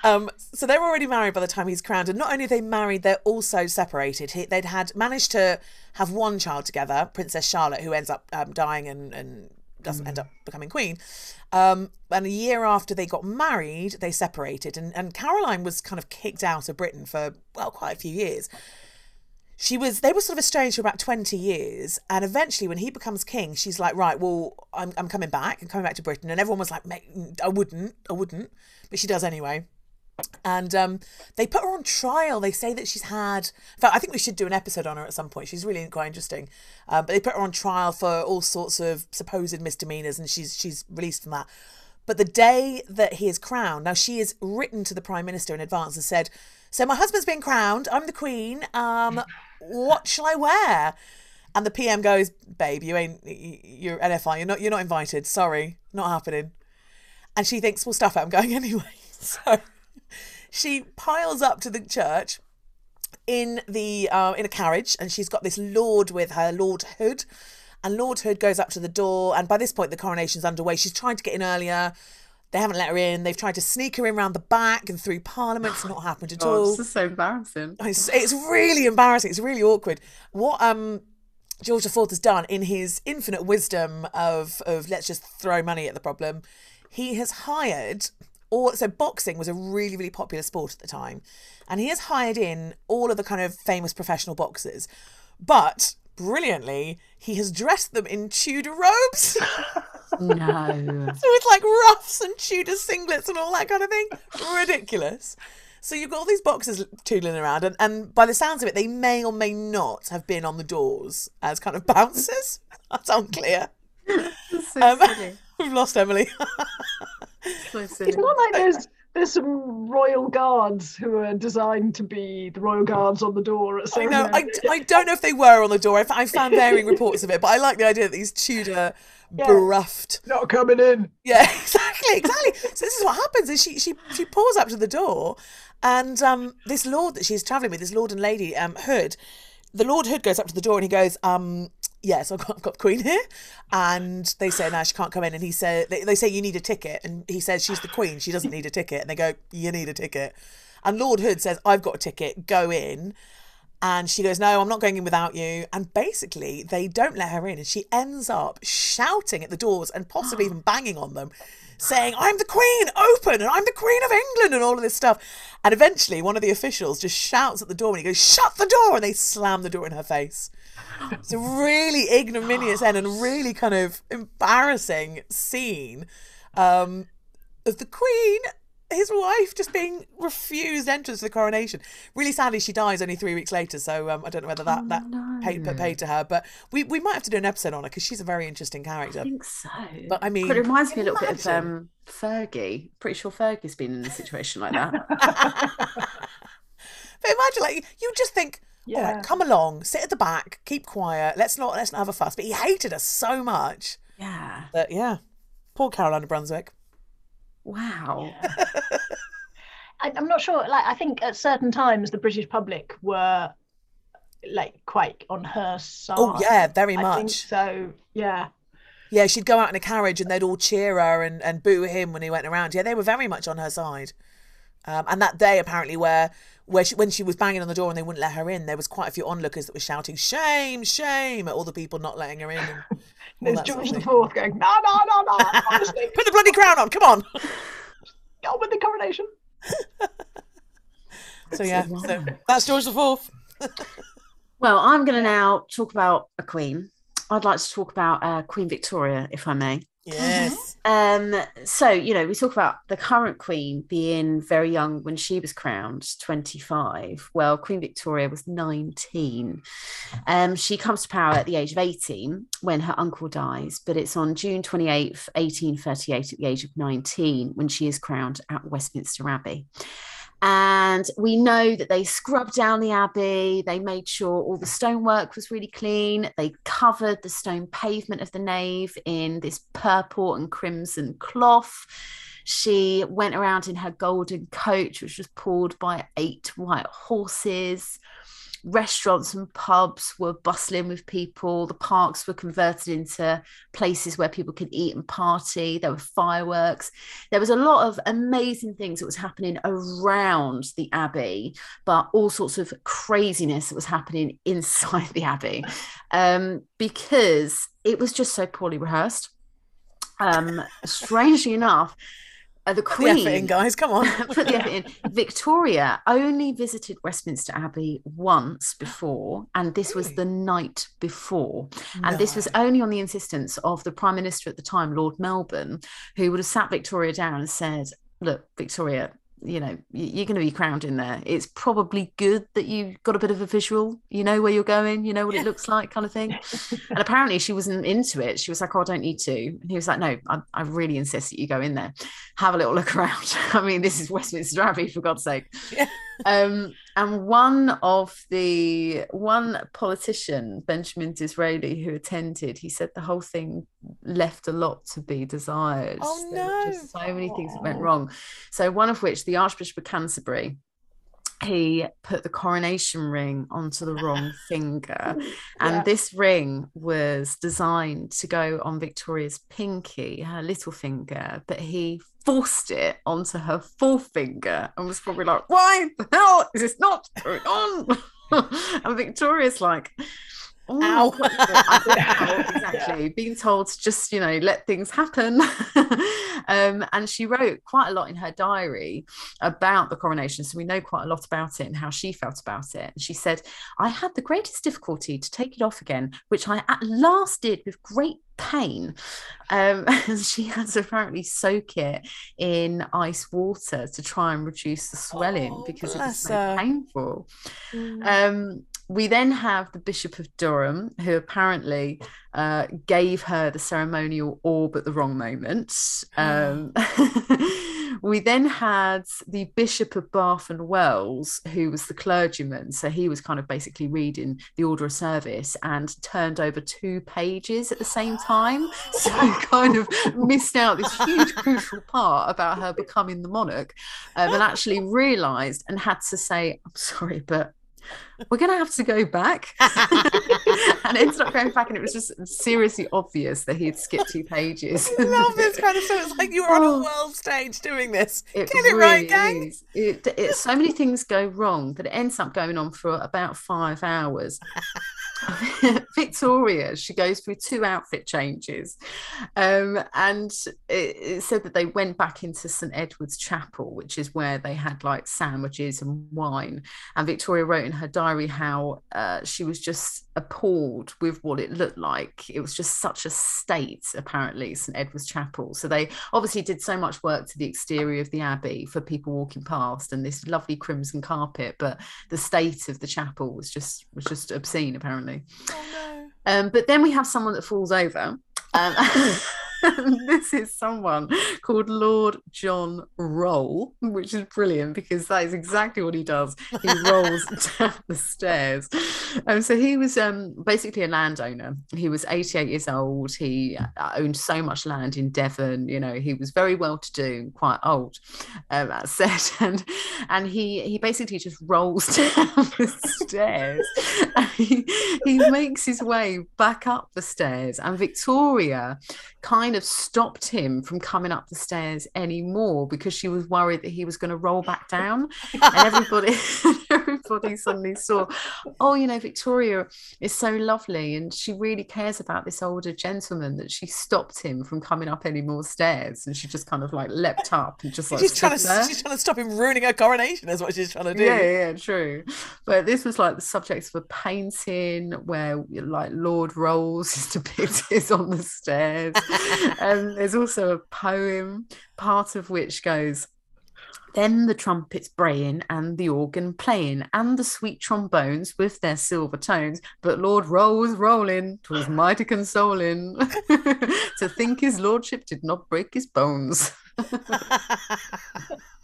Um, so they're already married by the time he's crowned. And not only are they married, they're also separated. He, they'd had managed to have one child together, Princess Charlotte, who ends up um, dying and, and doesn't end up becoming queen. Um, and a year after they got married, they separated. And, and Caroline was kind of kicked out of Britain for, well, quite a few years she was they were sort of estranged for about 20 years and eventually when he becomes king she's like right well i'm, I'm coming back i'm coming back to britain and everyone was like i wouldn't i wouldn't but she does anyway and um, they put her on trial. They say that she's had. In fact, I think we should do an episode on her at some point. She's really quite interesting. Um, but they put her on trial for all sorts of supposed misdemeanors, and she's she's released from that. But the day that he is crowned, now she has written to the prime minister in advance and said, "So my husband's been crowned. I'm the queen. Um, what shall I wear?" And the PM goes, "Babe, you ain't. You're NFI. You're not. You're not invited. Sorry, not happening." And she thinks, "Well, stuff it. I'm going anyway." So she piles up to the church in the uh, in a carriage, and she's got this lord with her, Lord Hood, and Lord Hood goes up to the door, and by this point the coronation's underway. She's trying to get in earlier. They haven't let her in. They've tried to sneak her in round the back and through Parliament. It's not happened at God, all. this is so embarrassing. It's, it's really embarrassing. It's really awkward. What um George IV has done in his infinite wisdom of of let's just throw money at the problem, he has hired all so boxing was a really really popular sport at the time, and he has hired in all of the kind of famous professional boxers, but brilliantly he has dressed them in Tudor robes. No. So it's like ruffs and Tudor singlets and all that kind of thing. Ridiculous. So you've got all these boxers tootling around, and, and by the sounds of it, they may or may not have been on the doors as kind of bouncers. That's unclear. so Um. We've lost Emily. So silly. It's not like there's there's some royal guards who are designed to be the royal guards on the door at I know. I. I don't know if they were on the door. I, I found varying reports of it, but I like the idea that these Tudor Yeah. beruffed Not coming in. Yeah, exactly, exactly. so this is what happens: is she she she pulls up to the door, and um, this lord that she's traveling with, this lord and lady um Hood, the Lord Hood goes up to the door and he goes, um, yeah, so I've got, the Queen here, and they say no, she can't come in, and he said they, they say you need a ticket, and he says she's the Queen, she doesn't need a ticket, and they go you need a ticket, and Lord Hood says I've got a ticket, go in, and she goes no, I'm not going in without you, and basically they don't let her in, and she ends up shouting at the doors and possibly even banging on them. Saying, I'm the Queen, open, and I'm the Queen of England, and all of this stuff. And eventually, one of the officials just shouts at the door and he goes, Shut the door! And they slam the door in her face. It's a really ignominious end and really kind of embarrassing scene um, of the Queen, his wife, just being refused entrance to the coronation. Really sadly, she dies only three weeks later, so um, I don't know whether that, that paid, put paid to her. But we, we might have to do an episode on her because she's a very interesting character. I think so. But I mean, But it reminds me a little bit of um, Fergie. Pretty sure Fergie's been in a situation like that. But imagine, like, you just think, all Yeah. right, come along, sit at the back, keep quiet, let's not let's not have a fuss. But he hated us so much yeah. But yeah, poor Caroline of Brunswick. Wow. I, I'm not sure. Like, I think at certain times the British public were like quite on her side. Oh yeah, very I think much. so. Yeah. Yeah, she'd go out in a carriage and they'd all cheer her and, and boo him when he went around. Yeah, they were very much on her side. Um, and that day, apparently, where where she, when she was banging on the door and they wouldn't let her in, there was quite a few onlookers that were shouting "shame, shame" at all the people not letting her in. And all There's that sort of George the. Fourth going, no, no, no, no, honestly, Put the bloody crown on, come on. go with the coronation. So yeah, so that's George the Fourth. Well, I'm going to now talk about a queen. I'd like to talk about uh, Queen Victoria, if I may. Yes. Um, so you know, we talk about the current queen being very young when she was crowned, 25. Well, Queen Victoria was 19. Um, she comes to power at the age of 18 when her uncle dies, but it's on June 28th, 1838, at the age of 19, when she is crowned at Westminster Abbey. And we know that they scrubbed down the abbey. They made sure all the stonework was really clean. They covered the stone pavement of the nave in this purple and crimson cloth. She went around in her golden coach, which was pulled by eight white horses. Restaurants and pubs were bustling with people. The parks were converted into places where people could eat and party. There were fireworks there was a lot of amazing things that was happening around the abbey but all sorts of craziness that was happening inside the abbey um, because it was just so poorly rehearsed um, strangely enough uh, the Put the effort in, queen guys. Come on. put the effort in. Victoria only visited Westminster Abbey once before, and this was the night before. And this was only on the insistence of the Prime Minister at the time, Lord Melbourne, who would have sat Victoria down and said, Look, Victoria, you know, you're going to be crowned in there. It's probably good that you got a bit of a visual, you know where you're going, you know what it looks like, kind of thing. and apparently she wasn't into it. She was like, Oh, I don't need to. And he was like, No, I, I really insist that you go in there, have a little look around. I mean, this is Westminster Abbey, for God's sake. Yeah. Um, and one of the one politician, Benjamin Disraeli, who attended, he said the whole thing left a lot to be desired. Oh, There were no. just so many things that went wrong. So one of which the Archbishop of Canterbury. He put the coronation ring onto the wrong finger, and Yeah. this ring was designed to go on Victoria's pinky, her little finger, but he forced it onto her forefinger and was probably like, Why the hell is this not going on? and Victoria's like, "Oh, Ow." I don't exactly. Being told to just, you know, let things happen. um, and she wrote quite a lot in her diary about the coronation. So we know quite a lot about it and how she felt about it. And she said, I had the greatest difficulty to take it off again, which I at last did with great pain. Um, and she had to apparently soak it in ice water to try and reduce the swelling Oh, because it was so her. painful. Um, we then have the Bishop of Durham, who apparently uh, gave her the ceremonial orb at the wrong moment. Um, we then had the Bishop of Bath and Wells, who was the clergyman. So he was kind of basically reading the order of service and turned over two pages at the same time. So he kind of missed out this huge crucial part about her becoming the monarch um, and actually realised and had to say, I'm sorry, but we're going to have to go back. and ended up going back, and it was just seriously obvious that he had skipped two pages. I love this kind of stuff. It's like you were on a Oh. world stage doing this. It Get it right, gang. It, it, so many things go wrong that it ends up going on for about five hours. Victoria, she goes through two outfit changes. Um, and it, it said that they went back into St. Edward's Chapel, which is where they had like sandwiches and wine. And Victoria wrote in her diary how uh, she was just appalled with what it looked like. It was just such a state, apparently, St. Edward's Chapel. So they obviously did so much work to the exterior of the abbey for people walking past and this lovely crimson carpet, but the state of the chapel was just was just obscene, apparently. Oh no. Um, but then we have someone that falls over. Um, this is someone called Lord John Rolle, which is brilliant because that is exactly what he does. He rolls down the stairs. Um, so he was um, basically a landowner. He was 88 years old. He uh, owned so much land in Devon. You know, he was very well to do, quite old, um, that said. And and he he basically just rolls down the stairs. He, he makes his way back up the stairs. And Victoria kind of stopped him from coming up the stairs anymore because she was worried that he was going to roll back down. And everybody, everybody suddenly saw, oh, you know, Victoria is so lovely and she really cares about this older gentleman that she stopped him from coming up any more stairs. And she just kind of like leapt up and just like She's trying, to, there. she's trying to stop him ruining her coronation, is what she's trying to do. Yeah, yeah, true. But this was like the subject of a painting where like Lord Rolls is depicted on the stairs. And there's also a poem, part of which goes, then the trumpets braying and the organ playing and the sweet trombones with their silver tones. But Lord Rolle's rolling, 'twas mighty consoling to think his lordship did not break his bones.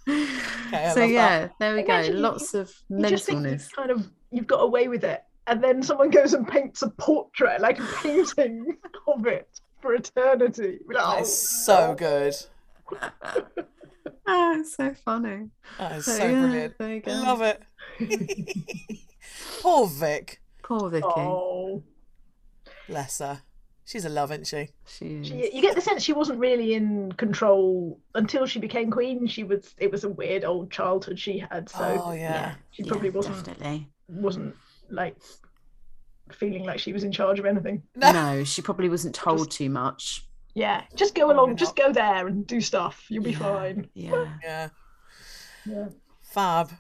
I so love that. yeah, there we go. You- Lots of You just think mentalness. kind of you've got away with it, and then someone goes and paints a portrait, like a painting of it for eternity. You're like, That "Oh, is so good. Ah, it's so funny. That is So, so yeah, brilliant. there you go. Love it. Poor Vic. Poor Vicky. Oh, Bless her. She's a love, isn't she? She is. she, you get the sense she wasn't really in control until she became queen. She was. It was a weird old childhood she had, so oh yeah. she probably wasn't Definitely. wasn't like feeling like she was in charge of anything. No. No, she probably wasn't told too much. Yeah, just go along, just go there and do stuff. You'll be Yeah, fine. Yeah. Yeah. Yeah. Fab.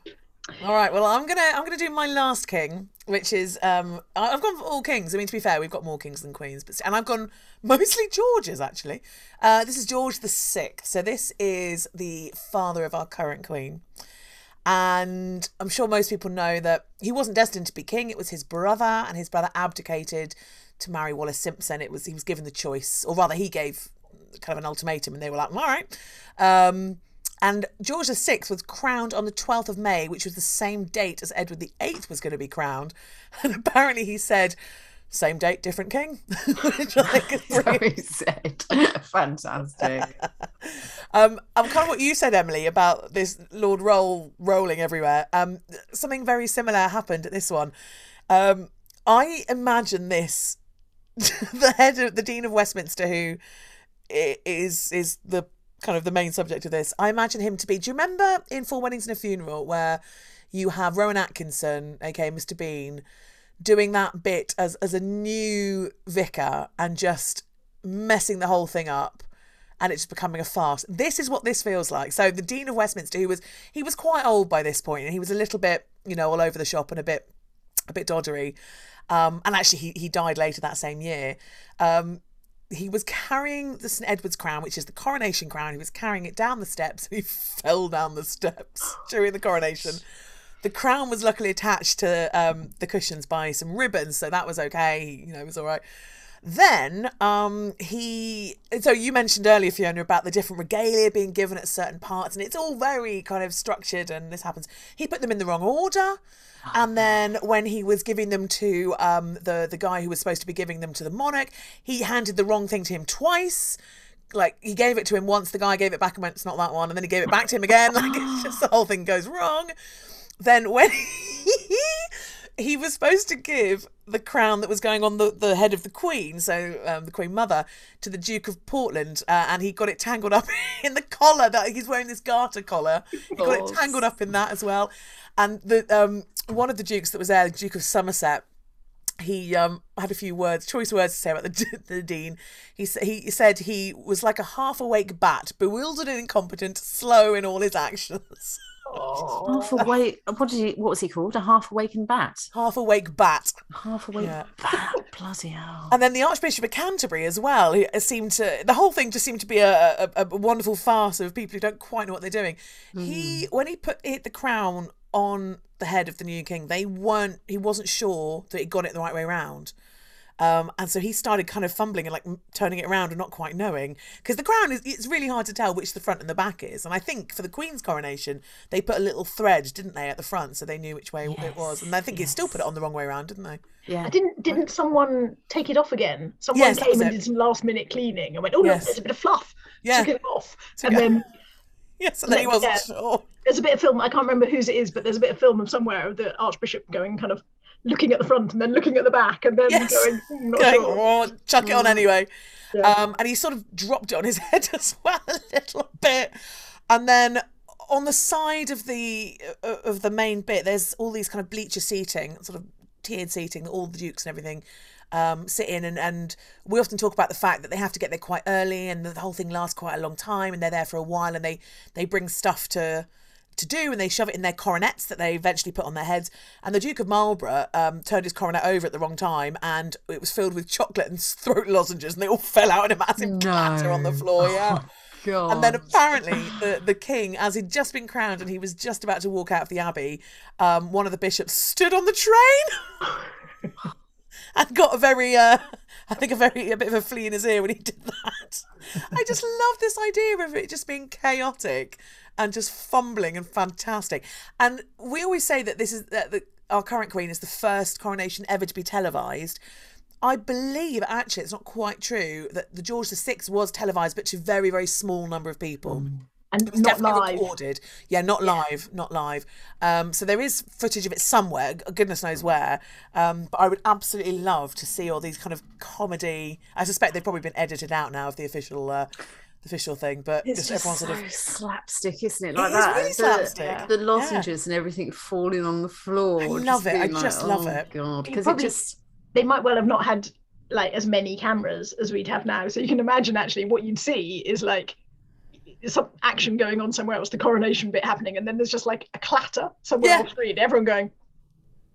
All right. Well, I'm gonna I'm gonna do my last king, which is um I- I've gone for all kings. I mean, to be fair, we've got more kings than queens, but and I've gone mostly Georges actually. Uh, this is George the Sixth. So this is the father of our current queen. And I'm sure most people know that he wasn't destined to be king. It was his brother, and his brother abdicated to marry Wallis Simpson. It was he was given the choice, or rather, he gave kind of an ultimatum, and they were like, "All right." Um, and George VI was crowned on the 12th of May, which was the same date as Edward VIII was going to be crowned. And apparently, he said, "Same date, different king." Which I think is So brilliant. he said. Fantastic. Um, um, kind of what you said, Emily, about this Lord Rolle rolling everywhere. Um, something very similar happened at this one. Um, I imagine this the head of the Dean of Westminster, who is is is the kind of the main subject of this. I imagine him to be. Do you remember in Four Weddings and a Funeral where you have Rowan Atkinson, aka Mr. Bean, doing that bit as as a new vicar and just messing the whole thing up and it's becoming a farce. This is what this feels like. So the Dean of Westminster, who was he was quite old by this point, and he was a little bit, you know, all over the shop and a bit a bit doddery. Um, and actually he, he died later that same year. Um, he was carrying the St Edward's crown, which is the coronation crown. He was carrying it down the steps he fell down the steps during the coronation. The crown was luckily attached to um, the cushions by some ribbons, so that was okay. You know, it was all right. Then um, he. So you mentioned earlier, Fiona, about the different regalia being given at certain parts, and it's all very kind of structured. And this happens. He put them in the wrong order, and then when he was giving them to um, the the guy who was supposed to be giving them to the monarch, he handed the wrong thing to him twice. Like he gave it to him once, the guy gave it back and went, "It's not that one," and then he gave it back to him again. Like it's just the whole thing goes wrong. Then when he, he was supposed to give the crown that was going on the, the head of the Queen, so um, the Queen Mother, to the Duke of Portland, uh, and he got it tangled up in the collar that he's wearing this garter collar. He got it tangled up in that as well. And the um, one of the dukes that was there, the Duke of Somerset, he um, had a few words, choice words to say about the, the dean. He he said he was like a half awake bat, bewildered and incompetent, slow in all his actions. Half awake. What did he? What was he called? A half awakened bat. half awake bat. Half awake Yeah. bat. Bloody hell. And then the Archbishop of Canterbury as well. He seemed to the whole thing just seemed to be a, a, a wonderful farce of people who don't quite know what they're doing. He hmm. when he put hit the crown on the head of the new king, they weren't. He wasn't sure that he got it the right way round. Um, and so he started kind of fumbling and like turning it around and not quite knowing because the crown is it's really hard to tell which the front and the back is and i think for the queen's coronation they put a little thread didn't they at the front so they knew which way it was and i think he still put it on the wrong way around didn't they Yeah. I Didn't didn't someone take it off again? Someone Yes, came and it. did some last minute cleaning and went, "Oh look, there's a bit of fluff." Yeah. Took it off, Took and it- then yes and then he wasn't Yeah. sure there's a bit of film. I can't remember whose it is, but there's a bit of film of somewhere of the Archbishop going kind of looking at the front and then looking at the back and then Yes. going, "Hmm, not going, sure." "Oh, chuck it on anyway. Yeah. Um, and he sort of dropped it on his head as well a little bit. And then on the side of the uh, of the main bit, there's all these kind of bleacher seating, sort of tiered seating, all the dukes and everything um, sit in. And, and we often talk about the fact that they have to get there quite early, and the whole thing lasts quite a long time, and they're there for a while, and they they bring stuff to to do and they shove it in their coronets that they eventually put on their heads. And the Duke of Marlborough um, turned his coronet over at the wrong time and it was filled with chocolate and throat lozenges and they all fell out in a massive clatter on the floor. Yeah. God. And then apparently the, the king, as he'd just been crowned and he was just about to walk out of the abbey, um, one of the bishops stood on the train and got a very, uh, I think a very a bit of a flea in his ear when he did that. I just love this idea of it just being chaotic and just fumbling and fantastic. And we always say that this is that the, our current queen is the first coronation ever to be televised. I believe actually it's not quite true that the George VI was televised, but to a very very small number of people. and It's not definitely live. recorded. Yeah, not live, not live. Um, so there is footage of it somewhere. Goodness knows where. Um, but I would absolutely love to see all these kind of comedy. I suspect they've probably been edited out now of the official, uh, the official thing. But It's just, just everyone so sort of. slapstick, isn't it? Like is that. really the, slapstick. The lozenges and everything falling on the floor. I love it. I being just love oh, it. God, You because it just They might well have not had like as many cameras as we'd have now. So you can imagine actually what you'd see is like some action going on somewhere else, the coronation bit happening, and then there's just like a clatter somewhere Yeah. off screen, everyone going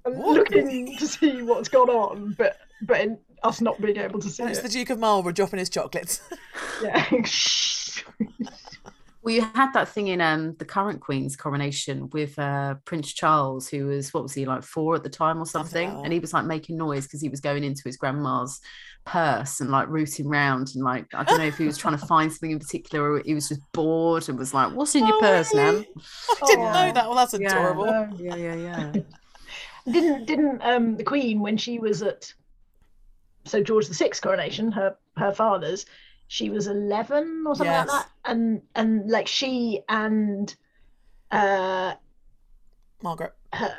and What? looking to see what's gone on, but but in us not being able to see And it's it. the Duke of Marlborough dropping his chocolates. Yeah. Well, you had that thing in um the current Queen's coronation with uh Prince Charles, who was what was he like four at the time or Something something, and he was like making noise because he was going into his grandma's purse and like rooting round and like I don't know if he was trying to find something in particular or he was just bored and was like, "What's in your Oh, purse, really? man?" I didn't Oh. know that. Well, that's Yeah. adorable. Yeah, yeah, yeah. didn't didn't um the Queen when she was at so George the Sixth coronation, her her father's, she was eleven or something Yes. like that, and and like she and uh Margaret. her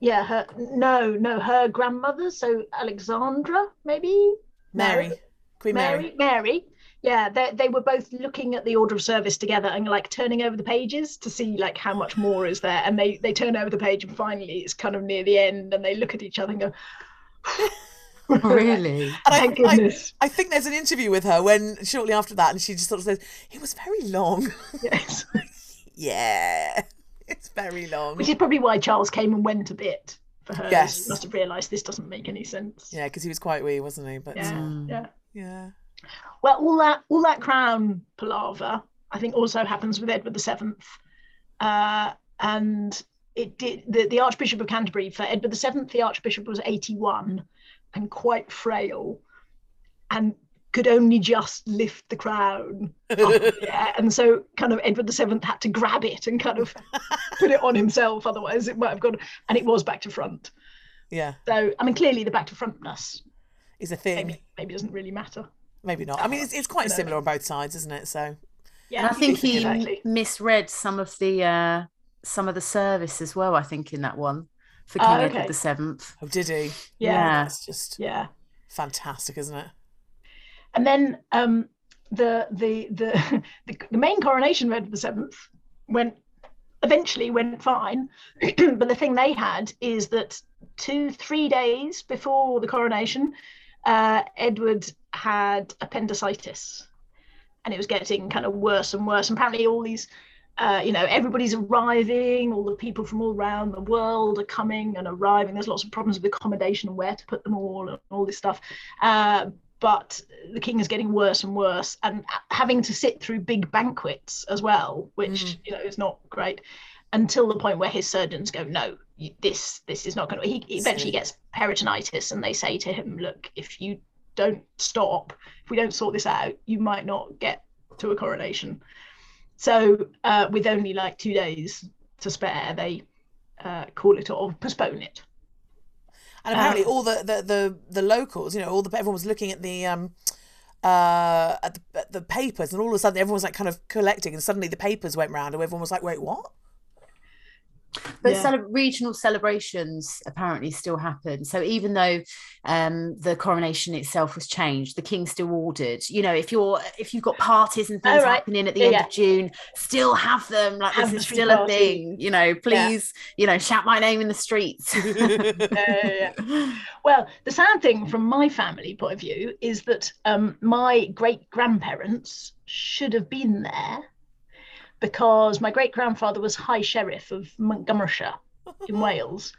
yeah her no no her grandmother so Alexandra maybe Mary. Queen Mary. Mary Mary yeah they they were both looking at the order of service together and like turning over the pages to see like how much more is there and they they turn over the page and finally it's kind of near the end and they look at each other and go really? And I, thank I, goodness I think there's an interview with her when shortly after that, and she just sort of says, "It was very long." yes yeah, it's very long. which is probably why Charles came and went a bit for her Yes. he must have realized this doesn't make any sense Yeah, because he was quite wee, wasn't he? But yeah, um, yeah. yeah. Well, all that all that crown palaver, I think, also happens with Edward the Seventh, uh, and it did the, the Archbishop of Canterbury for Edward the Seventh. The Archbishop was eighty-one and quite frail, and could only just lift the crown. up in the and so, kind of Edward the Seventh had to grab it and kind of put it on himself. Otherwise, it might have gone. And it was back to front. yeah, So, I mean, clearly the back to frontness is a thing. maybe maybe doesn't really matter. Maybe not. I mean, it's, it's quite similar on both sides, isn't it? So Yeah, And I think he exactly. misread some of the uh some of the service as well. I think in that one for King Oh, Edward the Seventh. Oh, did he? Yeah. That's just Yeah. fantastic, isn't it? And then um, the, the the the the main coronation of Edward the Seventh went eventually went fine, but the thing they had is that two three days before the coronation, uh, Edward had appendicitis, and it was getting kind of worse and worse. And apparently, all these. Uh, you know, everybody's arriving. All the people from all around the world are coming and arriving. There's lots of problems with accommodation and where to put them all, and all this stuff. Uh, but the king is getting worse and worse and having to sit through big banquets as well which Mm. you know is not great until the point where his surgeons go no this this is not going to he he eventually gets peritonitis and they say to him look if you don't stop if we don't sort this out you might not get to a coronation so uh, with only like two days to spare they uh, call it or postpone it And apparently, Um, all the, the the the locals, you know, all the everyone was looking at the um uh at the, at the papers, and all of a sudden, everyone was like kind of collecting, and suddenly the papers went round, and everyone was like, "Wait, what?" But Yeah. cele- regional celebrations apparently still happen. So even though um, the coronation itself was changed, the king still ordered. You know, if you're if you've got parties and things Oh, right. happening at the Yeah, end yeah. of June, still have them. Like Have this is still a thing. You know, please, you know, shout my name in the streets. yeah. Well, the sad thing from my family point of view is that um, my great grandparents should have been there because my great grandfather was High Sheriff of Montgomeryshire in Wales.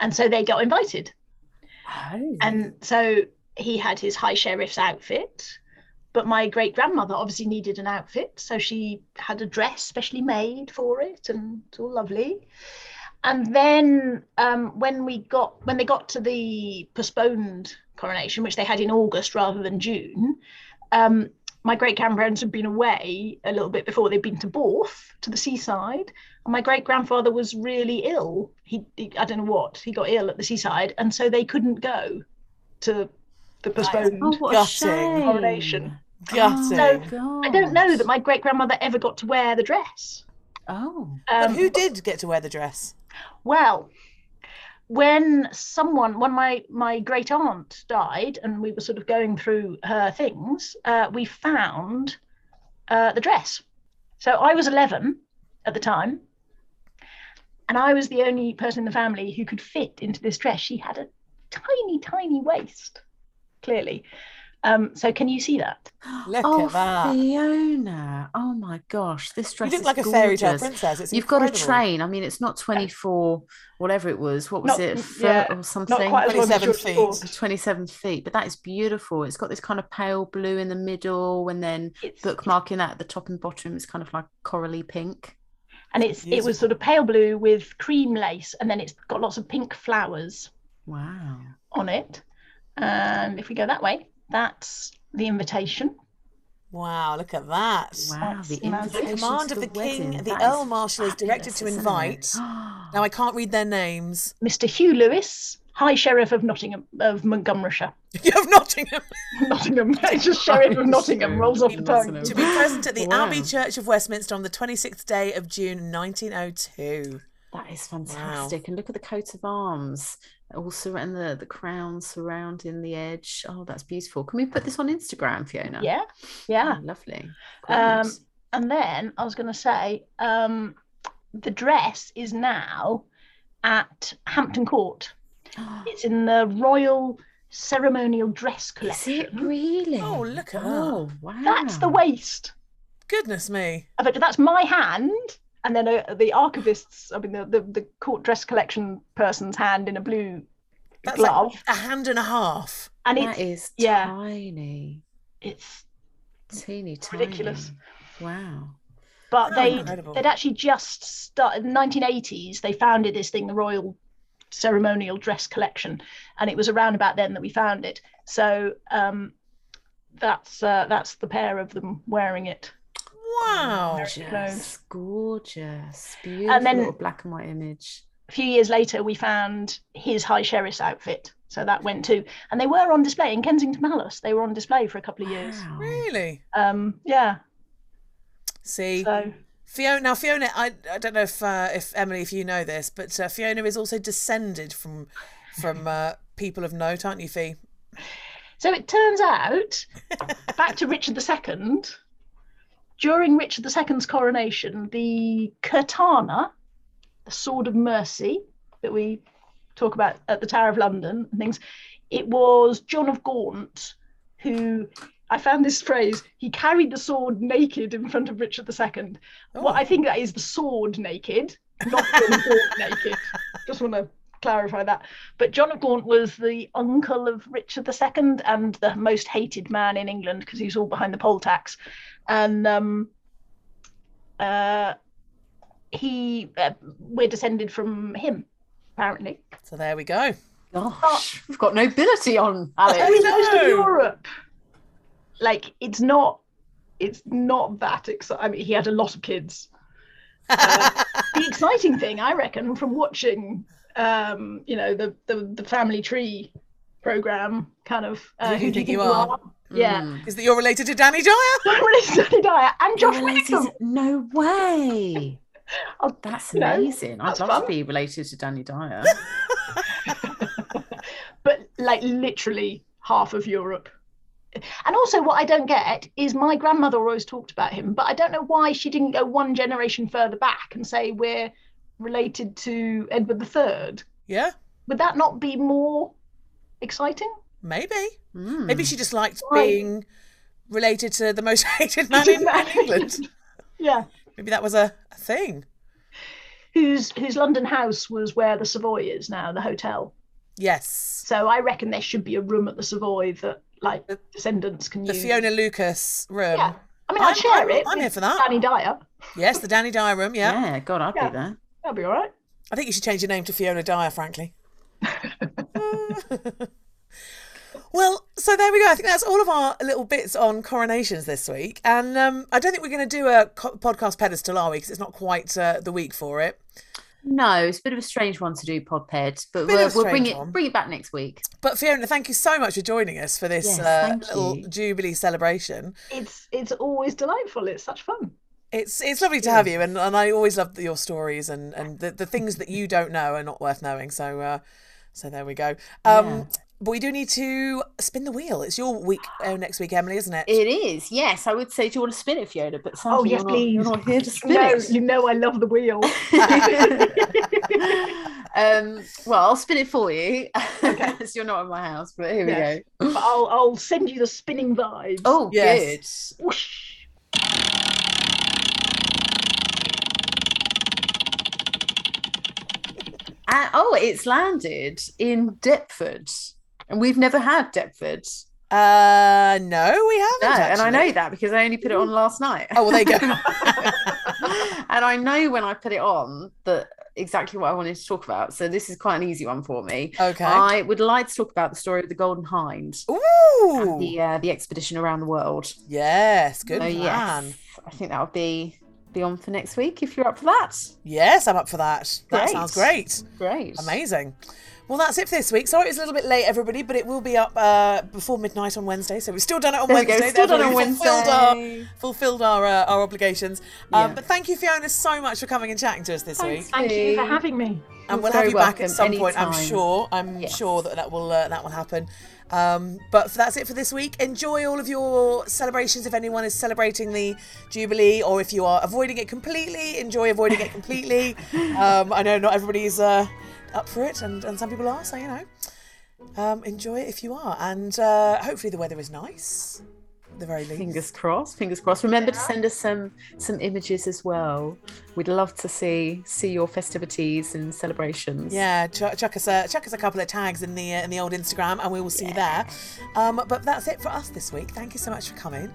And so they got invited. Oh. And so he had his High Sheriff's outfit. But my great grandmother obviously needed an outfit. So she had a dress specially made for it and it's all lovely and then um, when we got when they got to the postponed coronation, which they had in August rather than June, um, my great grandparents had been away a little bit before. They'd been to Borth, to the seaside, and my great grandfather was really ill. He, he I don't know what he got ill at the seaside, and so they couldn't go to the postponed. Oh, Gutting. Coronation. Gutting. So, I don't know that my great grandmother ever got to wear the dress. Oh. but Um, who did get to wear the dress? Well, when someone, when my my great aunt died, and we were sort of going through her things, uh, we found uh, the dress. So I was eleven at the time, and I was the only person in the family who could fit into this dress. She had a tiny, tiny waist, clearly. Um, so can you see that? Look oh, at that. Fiona. Oh my gosh, this dress You look is like a fairy tale princess. It's You've got a train. I mean, it's not 24, whatever it was. What was Not- it? yeah, Foot or something? Not quite as long as 27 feet. 27 feet, but that is beautiful. It's got this kind of pale blue in the middle, and then It's- bookmarking that at the top and bottom is kind of like corally pink. and it's it was sort of pale blue with cream lace, and then it's got lots of pink flowers. Wow. on it. And if we go that way, that's the invitation. Wow, look at that. Wow. That's The magic. invitation Command to of the king, wedding. the That Earl Marshal is directed to invite. Now I can't read their names. Mr. Hugh Lewis, High Sheriff of Nottingham of Montgomeryshire. You have Nottingham. Nottingham. It's just Sheriff of Nottingham rolls off the tongue. To be present at the Wow. Abbey Church of Westminster on the 26th day of June 1902. That is fantastic. And look at the coat of arms, also and the the crown surrounding the edge. Oh, that's beautiful. Can we put this on Instagram, Fiona? Yeah, yeah. Oh, lovely. Um, Gorgeous. And then I was going to say, um, the dress is now at Hampton Court. It's in the Royal Ceremonial Dress Collection. is it really? Oh, look at that. Oh, wow. That's the waist. Goodness me. I bet that's my hand, and then uh, the archivist's, I mean, the, the, the court dress collection person's hand in a blue That's glove, like a hand and a half. and That it's is yeah. tiny. it's. Teeny tiny. Ridiculous. Wow. But Oh, they incredible. they'd actually just started in the 1980s. They founded this thing, the Royal Ceremonial Dress Collection, and it was around about then that we found it. So um, that's uh, that's the pair of them wearing it. Wow. Gorgeous. Gorgeous. Beautiful and then- black and white image. A few years later, we found his High Sheriff's outfit, so that went too. And they were on display in Kensington Palace. They were on display for a couple of years. Wow. Really? Um, yeah. See, So Fiona. Now, Fiona, I, I don't know if uh, if Emily, if you know this, but uh, Fiona is also descended from from uh, people of note, aren't you, Fee? So it turns out, back to Richard II, during Richard II's coronation, the Curtana, the Sword of Mercy, that we talk about at the Tower of London and things, it was John of Gaunt who I found this phrase, he carried the sword naked in front of Richard II. Oh. Well, I think that is the sword naked, not of Gaunt naked. Just want to clarify that. But John of Gaunt was the uncle of Richard II and the most hated man in England because he was all behind the poll tax. And um, uh, he, uh, we're descended from him, apparently. So there we go. Gosh, we've got nobility on, Alex. I Most of know. Europe, like it's not, it's not that exciting. I mean, he had a lot of kids. Uh, the exciting thing, I reckon, from watching, um, you know, the the, the family tree program, kind of. Uh, Who Do You Think You Are? Yeah, mm. Is that you're related to Danny Dyer? I'm really Sunny Dyer and Josh Related- Wickham. No way. Oh, That's you know, amazing. I'd that's love fun. to be related to Danny Dyer. but like literally half of Europe. And also, what I don't get is my grandmother always talked about him, but I don't know why she didn't go one generation further back and say we're related to Edward III. Yeah, Would that not be more exciting? Maybe. Mm. Maybe she just liked Why? being related to the most hated man in, in England. yeah. Maybe that was a, a thing. Whose whose London house was where the Savoy is now, the hotel. Yes. So I reckon there should be a room at the Savoy that like the, descendants can The use. The Fiona Lucas room. Yeah. I mean, I'd share I'm- it. I'm with here for that. Danny Dyer. Yes, the Danny Dyer room. Yeah. Yeah, God, I'd Yeah. be there. That'd be all right. I think you should change your name to Fiona Dyer, frankly. well, so there we go. I think that's all of our little bits on coronations this week. And um, I don't think we're going to do a co- podcast pedestal, are we? Because it's not quite uh, the week for it. No, it's a bit of a strange one to do, Podped, but we'll, we'll bring it one. bring it back next week. But Fiona, thank you so much for joining us for this Yes, uh, little you. Jubilee celebration. It's it's always delightful. It's such fun. It's it's lovely to have you, and, and I always love your stories and, and the, the things that you don't know are not worth knowing. So uh, so there we go. Um, Yeah. But we do need to spin the wheel. It's your week oh, next week, Emily, isn't it? It is, yes. I would say, do you want to spin it, Fiona? But sadly, Oh, yes, you're, not, you're please. not here to spin No, it. you know I love the wheel. um, well, I'll spin it for you. as you're not in my house, but here Yes. we go. but I'll I'll send you the spinning vibes. Oh, Yes. good. Whoosh. Uh, oh, it's landed in Deptford, and we've never had Deptford. Uh, no, we haven't. No, and I know that because I only put it on last night. Oh, well, there you go. and I know when I put it on that exactly what I wanted to talk about. So this is quite an easy one for me. Okay. I would like to talk about the story of the Golden Hind, Ooh. the uh, the expedition around the world. Yes, good So plan. yes, I think that would be be on for next week if you're up for that. Yes, I'm up for that. That sounds great. Great. Amazing. Well, that's it for this week. Sorry it's a little bit late, everybody, but it will be up uh, before midnight on Wednesday. So we've still done it on There we go, Wednesday. still done therefore on we've Fulfilled our, Wednesday. fulfilled our, uh, our obligations. Um, Yeah. But thank you, Fiona, so much for coming and chatting to us this Thanks, week. Thank you for having me. And You're we'll have very you back at welcome some point, I'm sure. I'm Yes. sure that that will uh, that will happen. Um, but that's it for this week. Enjoy all of your celebrations. If anyone is celebrating the Jubilee, or if you are avoiding it completely, enjoy avoiding it completely. um, I know not everybody's uh, up for it, and, and some people are. So you know, um, enjoy it if you are, and uh, hopefully the weather is nice. The very least. Fingers crossed. Fingers crossed. Remember to send us some some images as well. We'd love to see see your festivities and celebrations. Yeah, chuck, chuck us a chuck us a couple of tags in the uh, in the old Instagram, and we will see you there. Um, but that's it for us this week. Thank you so much for coming,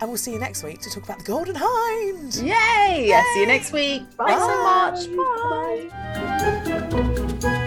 and we'll see you next week to talk about the Golden Hind. Yay! I'll see you next week. Thanks so much. Bye. Bye.